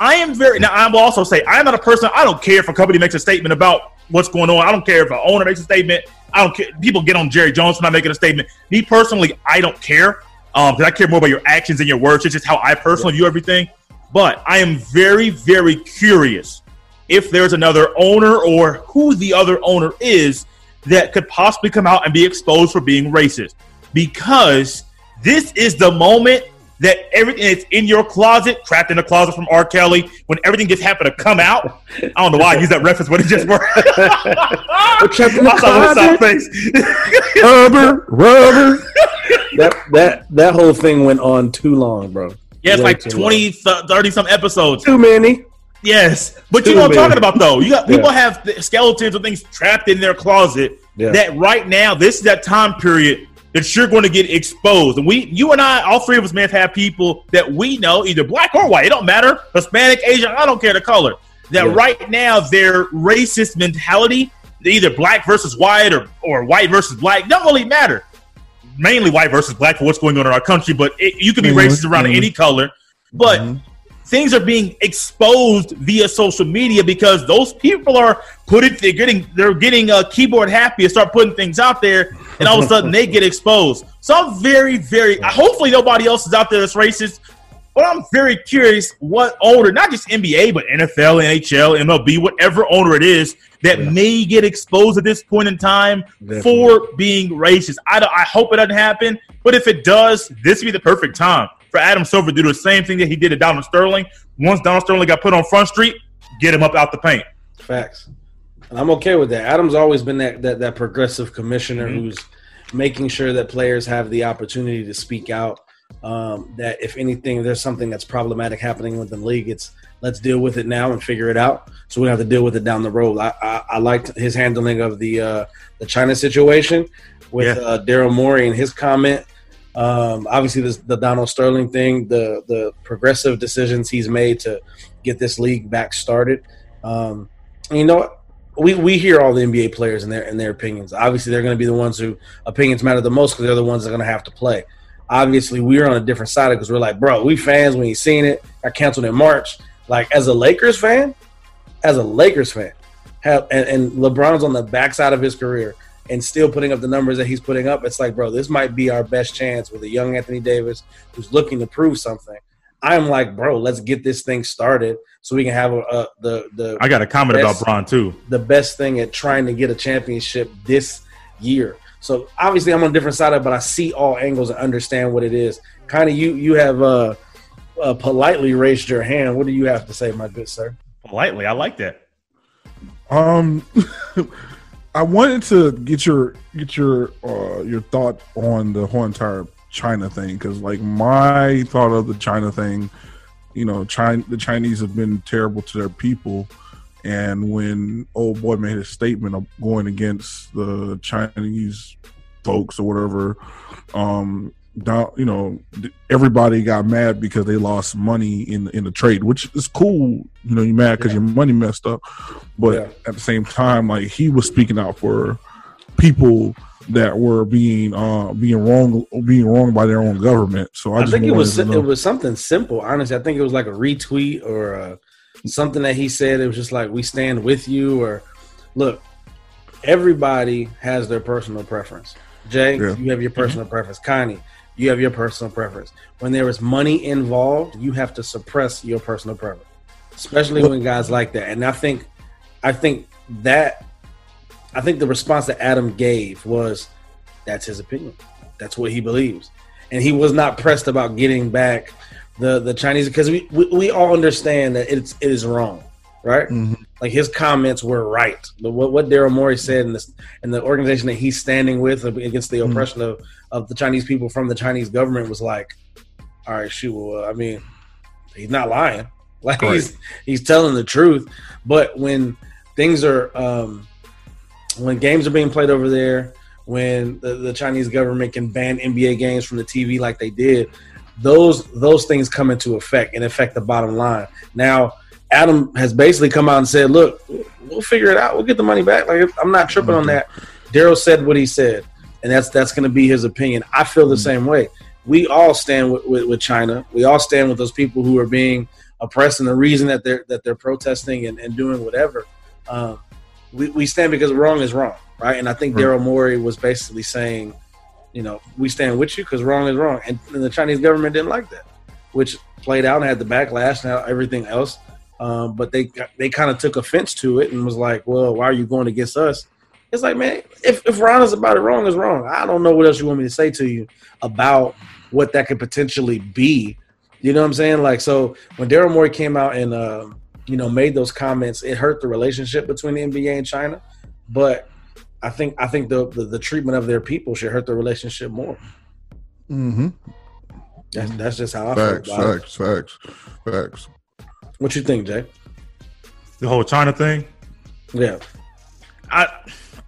I am very now. I will also say I am not a person. I don't care if a company makes a statement about what's going on. I don't care if an owner makes a statement. I don't care. People get on Jerry Jones for not making a statement. Me personally, I don't care um, because I care more about your actions and your words. It's just how I personally view everything. But I am very, very curious if there's another owner or who the other owner is that could possibly come out and be exposed for being racist. Because this is the moment that everything that's in your closet, trapped in a closet from R. Kelly, when everything just happened to come out. I don't know why I use that reference, but it just worked. trapped in the I saw closet. his face. Rubber, rubber. that that that whole thing went on too long, bro. Yeah, it's Way like too 20, 30 some episodes. Too many. Yes, but Too you know what I'm talking about, though. You got people Yeah. have skeletons or things trapped in their closet. Yeah. That right now, this is that time period that you're going to get exposed. And we, you and I, all three of us may have had people that we know, either black or white. It don't matter, Hispanic, Asian. I don't care the color. that Yeah. right now their racist mentality, either black versus white or, or white versus black, don't really matter. Mainly white versus black for what's going on in our country, but it, you can be Mhm, racist around mhm. any color. But Mhm. Things are being exposed via social media because those people are putting they're getting they're getting uh, keyboard happy and start putting things out there and all of a sudden they get exposed so i'm very very hopefully nobody else is out there that's racist but i'm very curious what owner not just nba but nfl nhl mlb whatever owner it is that Yeah. may get exposed at this point in time Definitely. for being racist I, I hope it doesn't happen but if it does this would be the perfect time for adam silver to do the same thing that he did to donald sterling once donald sterling got put on front street get him up out the paint Facts. And I'm okay with that. Adam's always been that that, that progressive commissioner Mhm. who's making sure that players have the opportunity to speak out. Um, that if anything, there's something that's problematic happening within the league, it's let's deal with it now and figure it out. So we don't have to deal with it down the road. I, I, I liked his handling of the uh, the China situation with Yeah. uh, Daryl Morey and his comment. Um, obviously, this, the Donald Sterling thing, the the progressive decisions he's made to get this league back started. Um, you know, we we hear all the NBA players and their and their opinions. Obviously, they're going to be the ones who opinions matter the most because they're the ones that are going to have to play. Obviously, we're on a different side because we're like, bro, we fans. We ain't seen it. Got canceled in March. Like as a Lakers fan, as a Lakers fan, have and, and LeBron's on the backside of his career and still putting up the numbers that he's putting up. It's like, bro, this might be our best chance with a young Anthony Davis who's looking to prove something. I'm like, bro, let's get this thing started so we can have a, a the the i got a comment Yes. about Bron too the best thing at trying to get a championship this year. So obviously I'm on a different side of it, but I see all angles and understand what it is. Kind of you you have uh, uh politely raised your hand. What do you have to say, my good sir? politely i like that Um, I wanted to get your get your uh your thought on the whole entire China thing because, like, my thought of the China thing, you know, China the Chinese have been terrible to their people, and when old boy made his statement of going against the Chinese folks or whatever, um, you know, everybody got mad because they lost money in in the trade, which is cool. You know, you're mad because your money messed up, but Yeah. at the same time, like he was speaking out for people that were being uh being wrong being wronged by their own government. So I, I, just think it was it was something simple. Honestly, I think it was like a retweet or uh, something that he said. It was just like we stand with you. Or look, everybody has their personal preference. Jay, Yeah. you have your personal preference. Connie, you have your personal preference. When there is money involved, you have to suppress your personal preference, especially when guys like that. And I think, I think that, I think the response that Adam gave was, "That's his opinion. That's what he believes." and he was not pressed about getting back the the Chinese because we, we we all understand that it's it is wrong, right? Mhm. Like his comments were right. The, what what Daryl Morey said in this and the organization that he's standing with against the Mhm. oppression of of the Chinese people from the Chinese government was like, all right, shoot. Well, I mean, he's not lying. Like Right. he's he's telling the truth. But when things are um, when games are being played over there, when the, the Chinese government can ban NBA games from the TV like they did, those those things come into effect and affect the bottom line. Now, Adam has basically come out and said, "Look, we'll figure it out. We'll get the money back. Like I'm not tripping on that." Daryl said what he said, and that's that's going to be his opinion. I feel the same way. We all stand with, with, with China. We all stand with those people who are being oppressed, and the reason that they're that they're protesting and, and doing whatever. Um, we, we stand because wrong is wrong, right? And I think. Daryl Morey was basically saying, you know, we stand with you because wrong is wrong, and, and the Chinese government didn't like that, which played out and had the backlash and everything else. Um, but they they kind of took offense to it and was like, well, why are you going against us? It's like, man, if if Ron is about it, wrong is wrong. I don't know what else you want me to say to you about what that could potentially be. You know what I'm saying? Like, so when Daryl Morey came out and uh, you know made those comments, it hurt the relationship between the NBA and China. But I think I think the the, the treatment of their people should hurt the relationship more. Mm-hmm. That's, that's just how I Facts, feel. About it. facts, facts, facts. What you think, Jay? The whole China thing. Yeah, I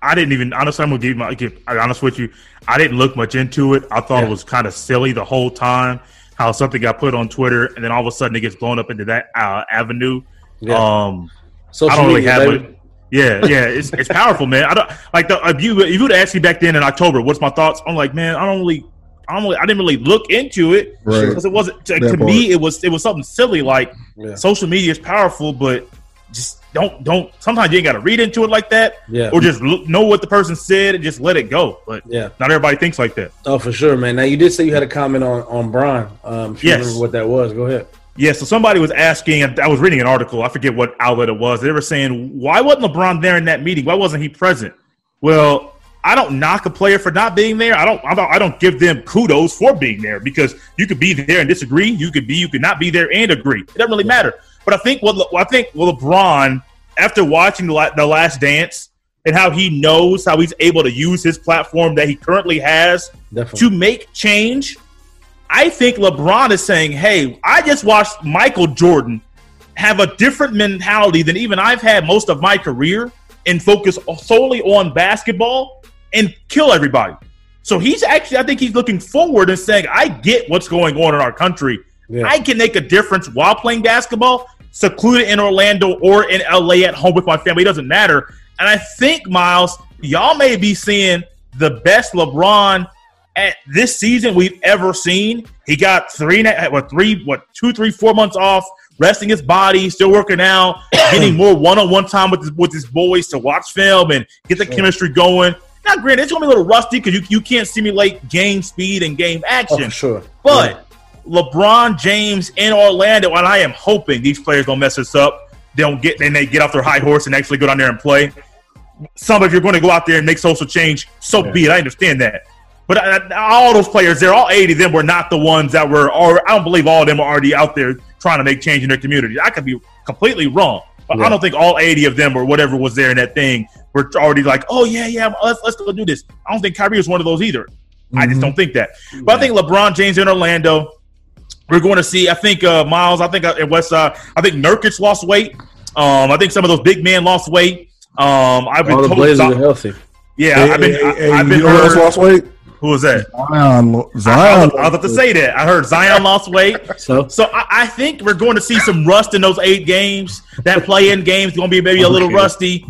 I didn't even honestly. I'm gonna give my give, I'm honest with you. I didn't look much into it. I thought Yeah. it was kind of silly the whole time. How something got put on Twitter and then all of a sudden it gets blown up into that uh, avenue. yeah, Um, Social I don't really media, have one. Yeah, yeah, it's it's powerful, man. I don't like the if you if you would ask me back then in October, what's my thoughts? I'm like, man, I don't really, I don't, really, I didn't really look into it Right. because it wasn't to, to me. It was it was something silly. Like Yeah. social media is powerful, but just don't don't. Sometimes you ain't got to read into it like that, Yeah. or just look, know what the person said and just let it go. But Yeah. not everybody thinks like that. Oh, for sure, man. Now you did say you had a comment on on Bron. Um, if you Yes. remember what that was, go ahead. Yeah, so somebody was asking, I was reading an article, I forget what outlet it was. They were saying, why wasn't LeBron there in that meeting? Why wasn't he present? Well, I don't knock a player for not being there. I don't, I don't, I don't give them kudos for being there because you could be there and disagree. You could be, you could not be there and agree. It doesn't really matter. But I think what Le- I think well, LeBron, after watching the, La- the Last Dance and how he knows how he's able to use his platform that he currently has Definitely. to make change. I think LeBron is saying, "Hey, I just watched Michael Jordan have a different mentality than even I've had most of my career and focus solely on basketball and kill everybody." So he's actually, I think he's looking forward and saying, "I get what's going on in our country. Yeah. I can make a difference while playing basketball, secluded in Orlando or in LA at home with my family. It doesn't matter." And I think Miles, y'all may be seeing the best LeBron at this season we've ever seen. He got three, what three, what two, three, four months off, resting his body, still working out, getting more one-on-one time with his, with his boys to watch film and get the chemistry going. Now, granted, it's gonna be a little rusty because you, you can't simulate game speed and game Oh, action. for sure. But LeBron James in Orlando, and I am hoping these players don't mess this up. They don't get then they get off their high horse and actually go down there and play. Some of you're going to go out there and make social change, so be it. I understand that. But uh, all those players there, all 80 of them were not the ones that were, or I don't believe all of them are already out there trying to make change in their community. I could be completely wrong, but Yeah. I don't think all 80 of them or whatever was there in that thing were already like, oh yeah, yeah, let's let's go do this. I don't think Kyrie was one of those either. I just don't think that. But I think LeBron James in Orlando, we're going to see. I think uh, Miles. I think uh, at West Side. I think Nurkic lost weight. Um, I think some of those big men lost weight. Um, I've been All the told. Blazers are healthy. yeah, Hey, I've been. hey, I, hey, I've been you know who else lost weight? Who was that? Zion. lo- I Zion. was, I was about to say that. I heard Zion lost weight. So So I, I think we're going to see some rust in those eight games. That play-in game's going to be maybe a little Okay. rusty.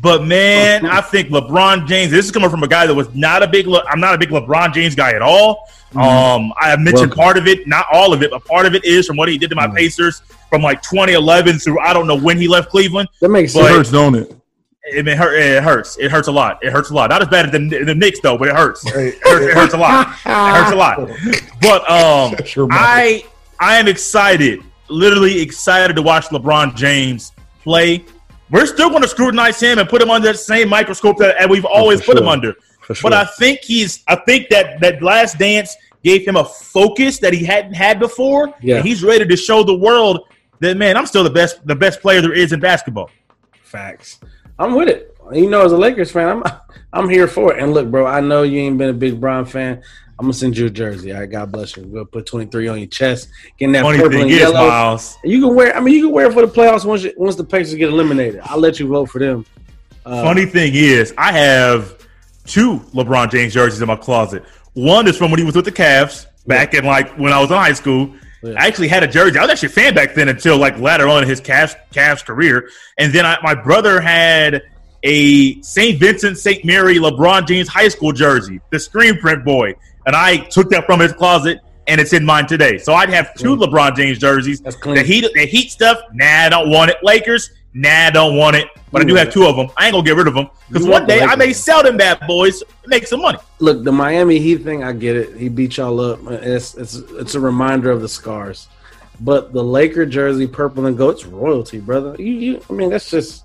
But man, I think LeBron James. This is coming from a guy that was not a big. Le, I'm not a big LeBron James guy at all. Um, I have mentioned Welcome. part of it, not all of it, but part of it is from what he did to my Pacers from like 2011 through I don't know when he left Cleveland. that makes It But- sense. hurts, don't it? It, it, hurt, it hurts. It hurts a lot. It hurts a lot. Not as bad as the, the Knicks though, but it hurts. It hurts, it hurts a lot. It hurts a lot. But um, Sure, I I am excited, literally excited to watch LeBron James play. We're still going to scrutinize him and put him under the same microscope that that we've always for put him under. Sure. But I think he's. I think that that last dance gave him a focus that he hadn't had before. Yeah. And he's ready to show the world that man, I'm still the best, the best player there is in basketball. Facts. I'm with it. You know, as a Lakers fan, I'm I'm here for it. And look, bro, I know you ain't been a big Bron fan. I'm gonna send you a jersey. All right, God bless you. We'll put 23 on your chest, getting that Funny purple thing and is, yellow. Miles. You can wear. I mean, you can wear it for the playoffs once you, once the Pacers get eliminated. I'll let you vote for them. Uh, Funny thing is, I have two LeBron James jerseys in my closet. One is from when he was with the Cavs back in like when I was in high school. Yeah. I actually had a jersey. I was actually a fan back then until like later on in his Cavs, Cavs career. And then I, my brother had a St. Vincent St. Mary LeBron James high school jersey, the screen print boy. And I took that from his closet and it's in mine today. So I'd have two LeBron James jerseys. That's clean. The heat, the heat stuff, nah, I don't want it. Lakers, nah, I don't want it. But I do have two of them. I ain't gonna get rid of them because one day I may sell them bad boys, and make some money. look, the Miami Heat thing, I get it. He beat y'all up. It's it's it's a reminder of the scars. But the Laker jersey, purple and gold, it's royalty, brother. You, you I mean, that's just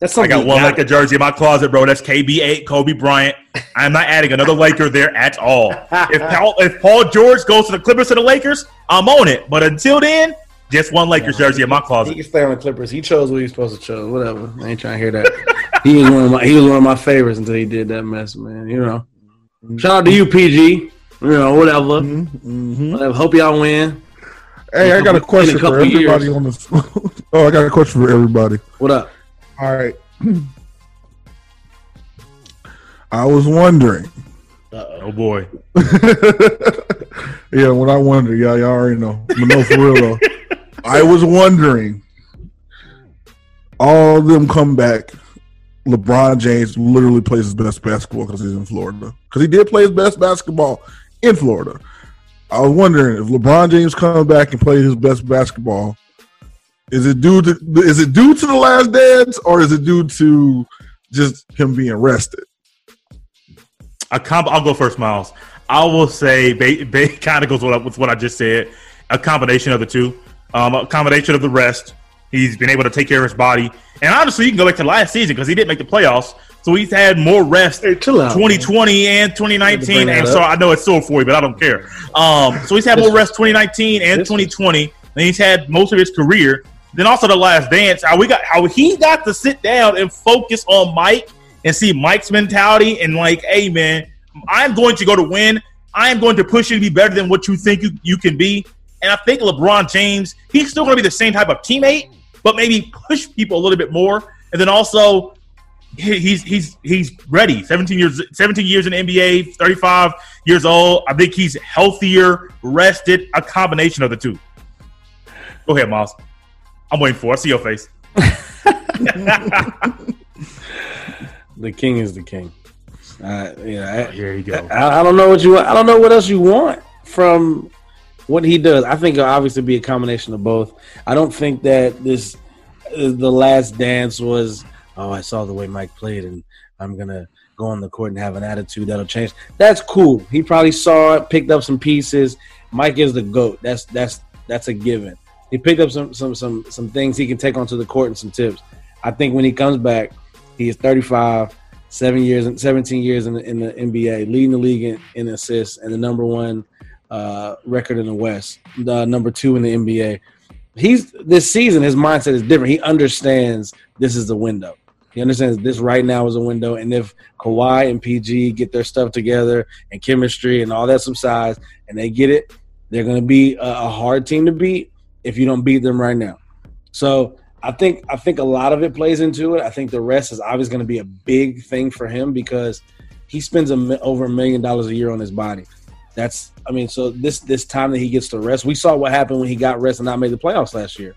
that's I something. got one. Laker jersey in my closet, bro. That's KB8, Kobe Bryant. I'm not adding another Laker there at all. If Paul, if Paul George goes to the Clippers or the Lakers, I'm on it. But until then, just one Lakers jersey in my closet. He closet. can stay on the Clippers. He chose what he was supposed to choose. Whatever. I ain't trying to hear that. he was one of my he was one of my favorites until he did that mess, man. You know. Shout out to you, PG. You know, whatever. Mm-hmm. Whatever. Hope y'all win. Hey, I got a In a question for everybody years. on this. oh, I got a question for everybody. What up? All right. I was wondering. Oh boy. yeah, when I wonder, y'all, y'all already know. But no, for real though. I was wondering all of them come back. LeBron James literally plays his best basketball because he's in Florida. Because he did play his best basketball in Florida. I was wondering if LeBron James comes back and plays his best basketball, is it due to is it due to the last dance or is it due to just him being rested? A comp- I'll go first, Miles. I will say, ba- ba- kind of goes with, with what I just said. A combination of the two. Um, a combination of the rest. He's been able to take care of his body. And honestly, you can go back to last season because he didn't make the playoffs. So he's had more rest Hey, chill out, 2020 and Had to bring 2019. And so I know it's sore for you, but I don't care. Um, so he's had more rest 2019 and 2020 than he's had most of his career. Then also the last dance, how we got how he got to sit down and focus on Mike and see Mike's mentality and like, hey man, I'm going to go to win. I am going to push you to be better than what you think you, you can be. And I think LeBron James, he's still going to be the same type of teammate, but maybe push people a little bit more. And then also, he's he's he's ready. 17 years 17 years in NBA, 35 years old. I think he's healthier, rested, a combination of the two. Go ahead, Miles. I'm waiting for. it. I see your face. The king is the king. Uh, yeah, Here you go. I, I don't know what you. I don't know what else you want from what he does. I think it'll obviously be a combination of both. I don't think that this uh, the last dance was. Oh, I saw the way Mike played, and I'm gonna go on the court and have an attitude that'll change. That's cool. He probably saw it, picked up some pieces. Mike is the goat. That's that's that's a given. He picked up some some some some things he can take onto the court and some tips. I think when he comes back, he is 35 seven years and 17 years in the, in the NBA, leading the league in, in assists and the number one uh, record in the West, the number two in the NBA. He's this season. His mindset is different. He understands this is the window. He understands this right now is a window, and if Kawhi and PG get their stuff together and chemistry and all that subsides, and they get it, they're going to be a, a hard team to beat if you don't beat them right now. So I think I think a lot of it plays into it. I think the rest is obviously going to be a big thing for him because he spends a, over a million dollars a year on his body. That's I mean, so this this time that he gets to rest, we saw what happened when he got rest and not made the playoffs last year.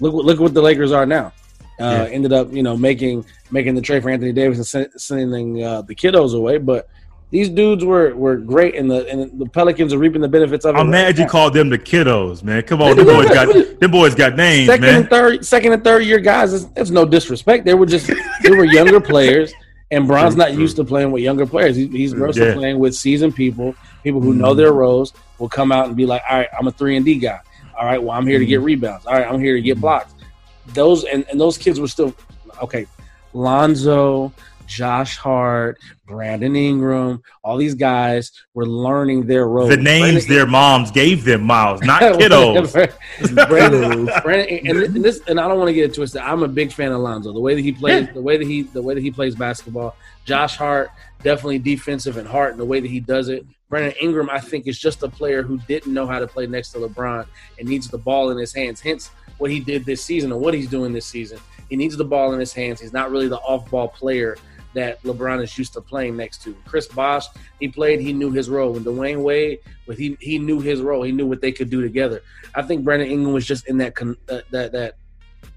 Look look what the Lakers are now. Uh, Ended up you know making making the trade for Anthony Davis and sending uh, the kiddos away, but. These dudes were, were great, and the and the Pelicans are reaping the benefits of it. I'm mad you called them the kiddos, man. Come on, the boys got them boys got names, second man. and third, second and third year guys. It's, it's no disrespect. They were just they were younger players, and Bron's not used to playing with younger players. He, he's mostly Yeah. playing with seasoned people, people who know mm-hmm. their roles. Will come out and be like, "All right, I'm a three and D guy. All right, well, I'm here to get mm-hmm. rebounds. All right, I'm here to get mm-hmm. blocks." Those and, and those kids were still okay. Lonzo, Josh Hart, Brandon Ingram, all these guys were learning their roles. The names Brandon- their moms gave them, Miles, not kiddos. Brandon, Brandon, and, and this, and I don't want to get it twisted. I'm a big fan of Lonzo. The way that he plays, the way that he, the way that he plays basketball. Josh Hart, definitely defensive and heart, and the way that he does it. Brandon Ingram, I think, is just a player who didn't know how to play next to LeBron and needs the ball in his hands. Hence, what he did this season and what he's doing this season. He needs the ball in his hands. He's not really the off-ball player that LeBron is used to playing next to. Chris Bosh, he played, he knew his role. And Dwyane Wade, but he he knew his role. He knew what they could do together. I think Brandon Ingram was just in that con- that that that,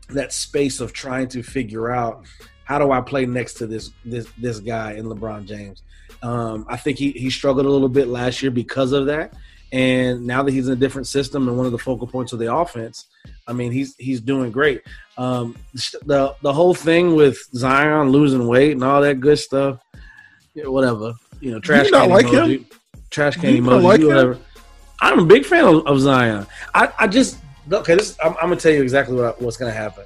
that space of trying to figure out how do I play next to this this this guy in LeBron James. Um, I think he he struggled a little bit last year because of that. And now that he's in a different system and one of the focal points of the offense, I mean he's he's doing great. Um, the the whole thing with Zion losing weight and all that good stuff, yeah, whatever. You know, trash you not like emoji, him? trash can You emoji, not like him? I'm a big fan of, of Zion. I, I just okay. This I'm, I'm gonna tell you exactly what, what's gonna happen.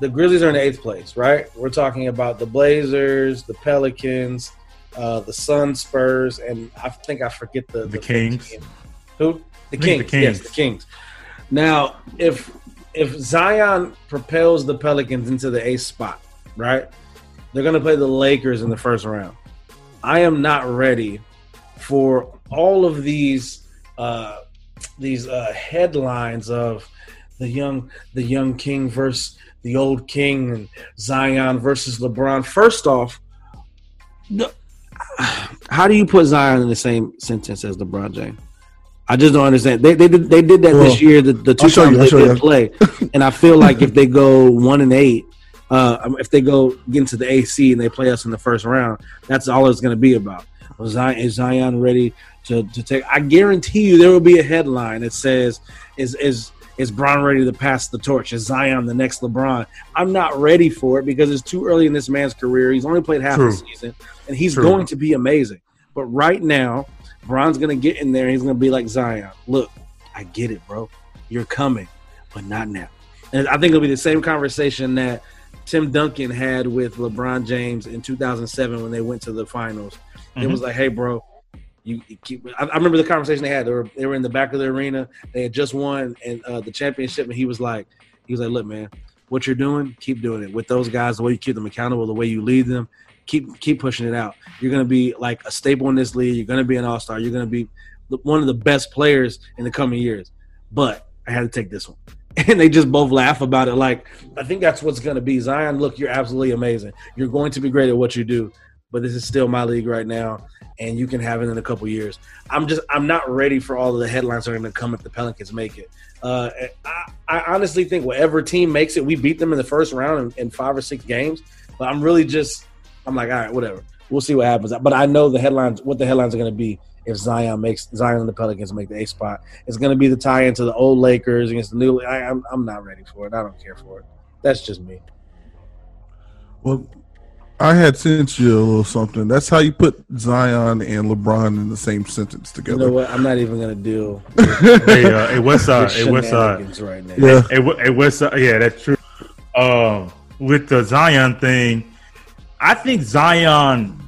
The Grizzlies are in eighth place, right? We're talking about the Blazers, the Pelicans, uh, the Suns, Spurs, and I think I forget the The Kings. Who? The I think Kings. Yes, Kings. the Kings. Now, if if Zion propels the Pelicans into the eighth spot, right? They're going to play the Lakers in the first round. I am not ready for all of these uh, these uh, headlines of the young the young king versus the old king and Zion versus LeBron. First off, the, how do you put Zion in the same sentence as LeBron James? I just don't understand. They they did they did that Well, this year. The, the two times they did play, and I feel like if they go one and eight, uh, if they go get into the AC and they play us in the first round, that's all it's going to be about. Was Zion, is Zion ready to, to take? I guarantee you, there will be a headline that says, "Is is is Bron ready to pass the torch? Is Zion the next LeBron?" I'm not ready for it because it's too early in this man's career. He's only played half True. the season, and he's True. going to be amazing. But right now, Bron's going to get in there. and He's going to be like Zion. Look, I get it, bro. You're coming, but not now. And I think it'll be the same conversation that Tim Duncan had with LeBron James in 2007 when they went to the finals. It Mhm. was like, hey, bro, you, you keep. I, I remember the conversation they had. They were they were in the back of the arena. They had just won and uh, the championship, and he was like, he was like, look, man, what you're doing, keep doing it with those guys. The way you keep them accountable, the way you lead them, keep keep pushing it out. You're gonna be like a staple in this league. You're gonna be an all star. You're gonna be one of the best players in the coming years. But I had to take this one. And they just both laugh about it. Like, I think that's what's going to be. Zion, look, you're absolutely amazing. You're going to be great at what you do, but this is still my league right now, and you can have it in a couple years. I'm just, I'm not ready for all of the headlines that are going to come if the Pelicans make it. Uh, I, I honestly think whatever team makes it, we beat them in the first round in, in five or six games. But I'm really just, I'm like, all right, whatever. We'll see what happens. But I know the headlines, what the headlines are going to be if Zion makes Zion and the Pelicans make the A spot. It's going to be the tie into the old Lakers against the new. I, I'm I'm not ready for it. I don't care for it. That's just me. Well, I had sent you a little something. That's how you put Zion and LeBron in the same sentence together. You together. know what? I'm not even going to deal Hey, uh, hey, what's with uh, hey, what's uh, shenanigans right now. Yeah. Hey, hey, what's uh, yeah, that's true. Um, with the Zion thing, I think Zion,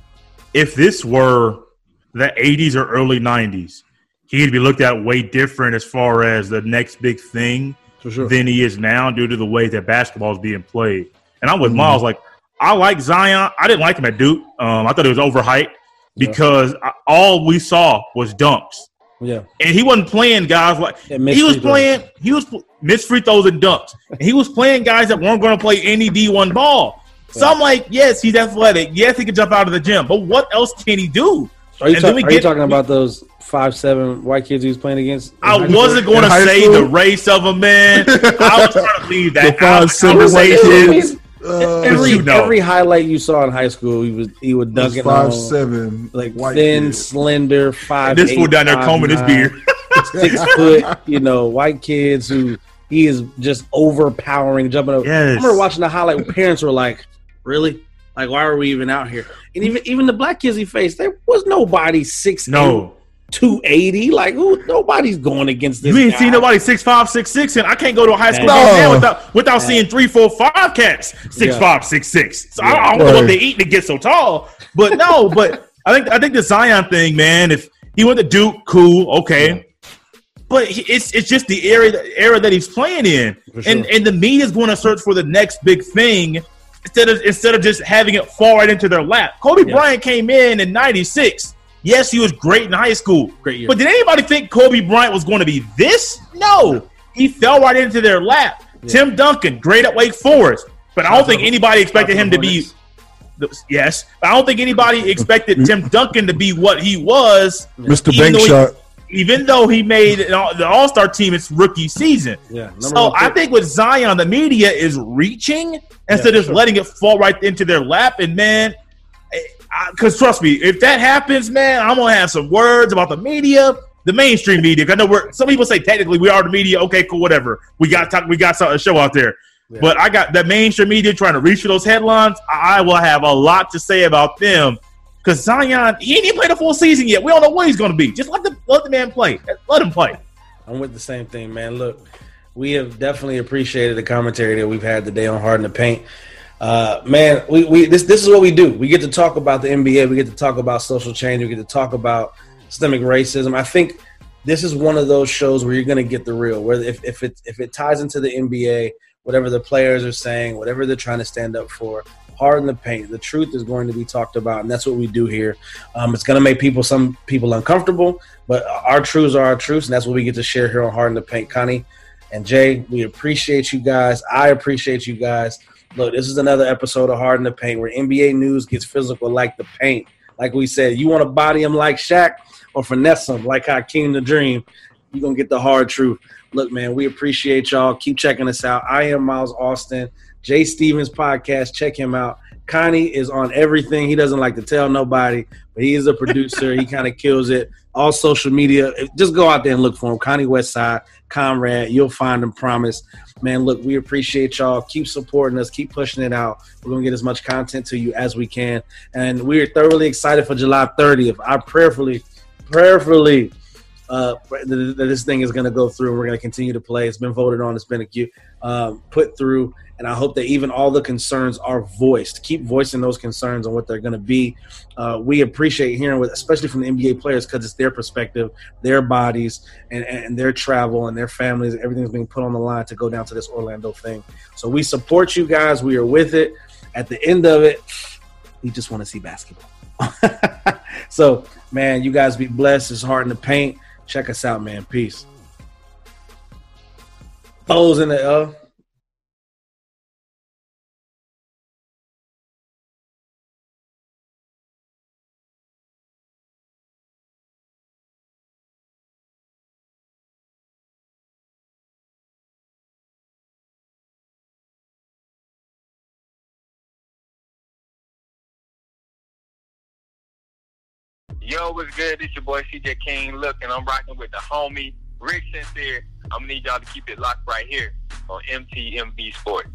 if this were the '80s or early '90s, he'd be looked at way different as far as the next big thing sure. than he is now due to the way that basketball is being played. And I'm with Mhm. Miles. Like, I like Zion. I didn't like him at Duke. Um, I thought it was overhyped Yeah. because I, all we saw was dunks, yeah. and he wasn't playing guys like Yeah, he was playing. He was missed free throws and dunks. And he was playing guys that weren't going to play any D one ball. So I'm like, yes, he's athletic. Yes, he can jump out of the gym. But what else can he do? Are you, ta- then we are you talking about those five seven white kids he was playing against? I wasn't going to say school? the race of a man. I was trying to leave that The out of five, seven white kids. Uh, Every you know. every highlight you saw in high school, he was he would dunk it five on, seven like white thin, kids. slender, five. And this fool down there five, combing his beard. six foot, you know, white kids who he is just overpowering, jumping over. I remember watching the highlight. where Parents were like, "Really? Like, why are we even out here?" And even even the black kids he faced, there was nobody six No, two eighty. Like, who? Nobody's going against this. you ain't guy. seen nobody six five, six six, and I can't go to a high school No. without without Yeah. seeing three, four, five cats six Yeah. five, six six. So I, Yeah. I don't know what they eat to get so tall, but no, but I think I think the Zion thing, man. If he went to Duke, cool, okay. But he- it's it's just the area era that he's playing in, sure. and and the media is going to search for the next big thing instead of instead of just having it fall right into their lap. Kobe Yeah. Bryant came in in '96. Yes, he was great in high school, Great year. but did anybody think Kobe Bryant was going to be this? No, he fell right into their lap. Yeah. Tim Duncan, great at Wake Forest, but I don't think anybody expected him to be. Yes, I don't think anybody expected Tim Duncan to be what he was, Mr. Bank Shot. Even though he made the All Star team its rookie season. yeah. So I think with Zion, the media is reaching instead Yeah, of sure. letting it fall right into their lap. And man, eh, because trust me, if that happens, man, I'm gonna have some words about the media, the mainstream media. I know we're some people say technically we are the media. Okay, cool, whatever. We got talk, we got a show out there. Yeah. But I got the mainstream media trying to reach for those headlines. I will have a lot to say about them. Because Zion, he ain't even played a full season yet. We don't know what he's going to be. Just let the let the man play. Let him play. I'm with the same thing, man. Look, we have definitely appreciated the commentary that we've had today on Hard in the Paint. Uh, man, we, we this this is what we do. We get to talk about the NBA. We get to talk about social change. We get to talk about systemic racism. I think this is one of those shows where you're going to get the real. Where if if it if it ties into the NBA, whatever the players are saying, whatever they're trying to stand up for, hard in the paint. The truth is going to be talked about, and that's what we do here. Um, it's going to make people some people uncomfortable, but our truths are our truths, and that's what we get to share here on Hard in the Paint. Connie and Jay, we appreciate you guys. I appreciate you guys. Look, this is another episode of Hard in the Paint where NBA news gets physical like the paint. Like we said, you want to body him like Shaq or finesse him like Hakeem the Dream, you're going to get the hard truth. Look, man, we appreciate y'all. Keep checking us out. I am Miles Austin. Jay Stevens podcast. Check him out. Connie is on everything. He doesn't like to tell nobody, but he is a producer. he kind of kills it. All social media. Just go out there and look for him. Connie Westside, Comrade. You'll find him. Promise. Man, look, we appreciate y'all. Keep supporting us. Keep pushing it out. We're gonna get as much content to you as we can, and we're thoroughly excited for July 30th. I prayerfully, prayerfully uh, that this thing is going to go through. We're going to continue to play. It's been voted on. It's been uh, put through, and I hope that even all the concerns are voiced. Keep voicing those concerns on what they're going to be. Uh, we appreciate hearing, with, especially from the NBA players, because it's their perspective, their bodies, and, and their travel and their families. Everything's being put on the line to go down to this Orlando thing. So we support you guys. We are with it. At the end of it, we just want to see basketball. so, man, you guys be blessed. It's hard in the paint. Check us out, man. Peace. Foes in the uh Yo, what's good? It's your boy CJ King. Look, and I'm rocking with the homie Rick Sincere. I'm gonna need y'all to keep it locked right here on MTMV Sports.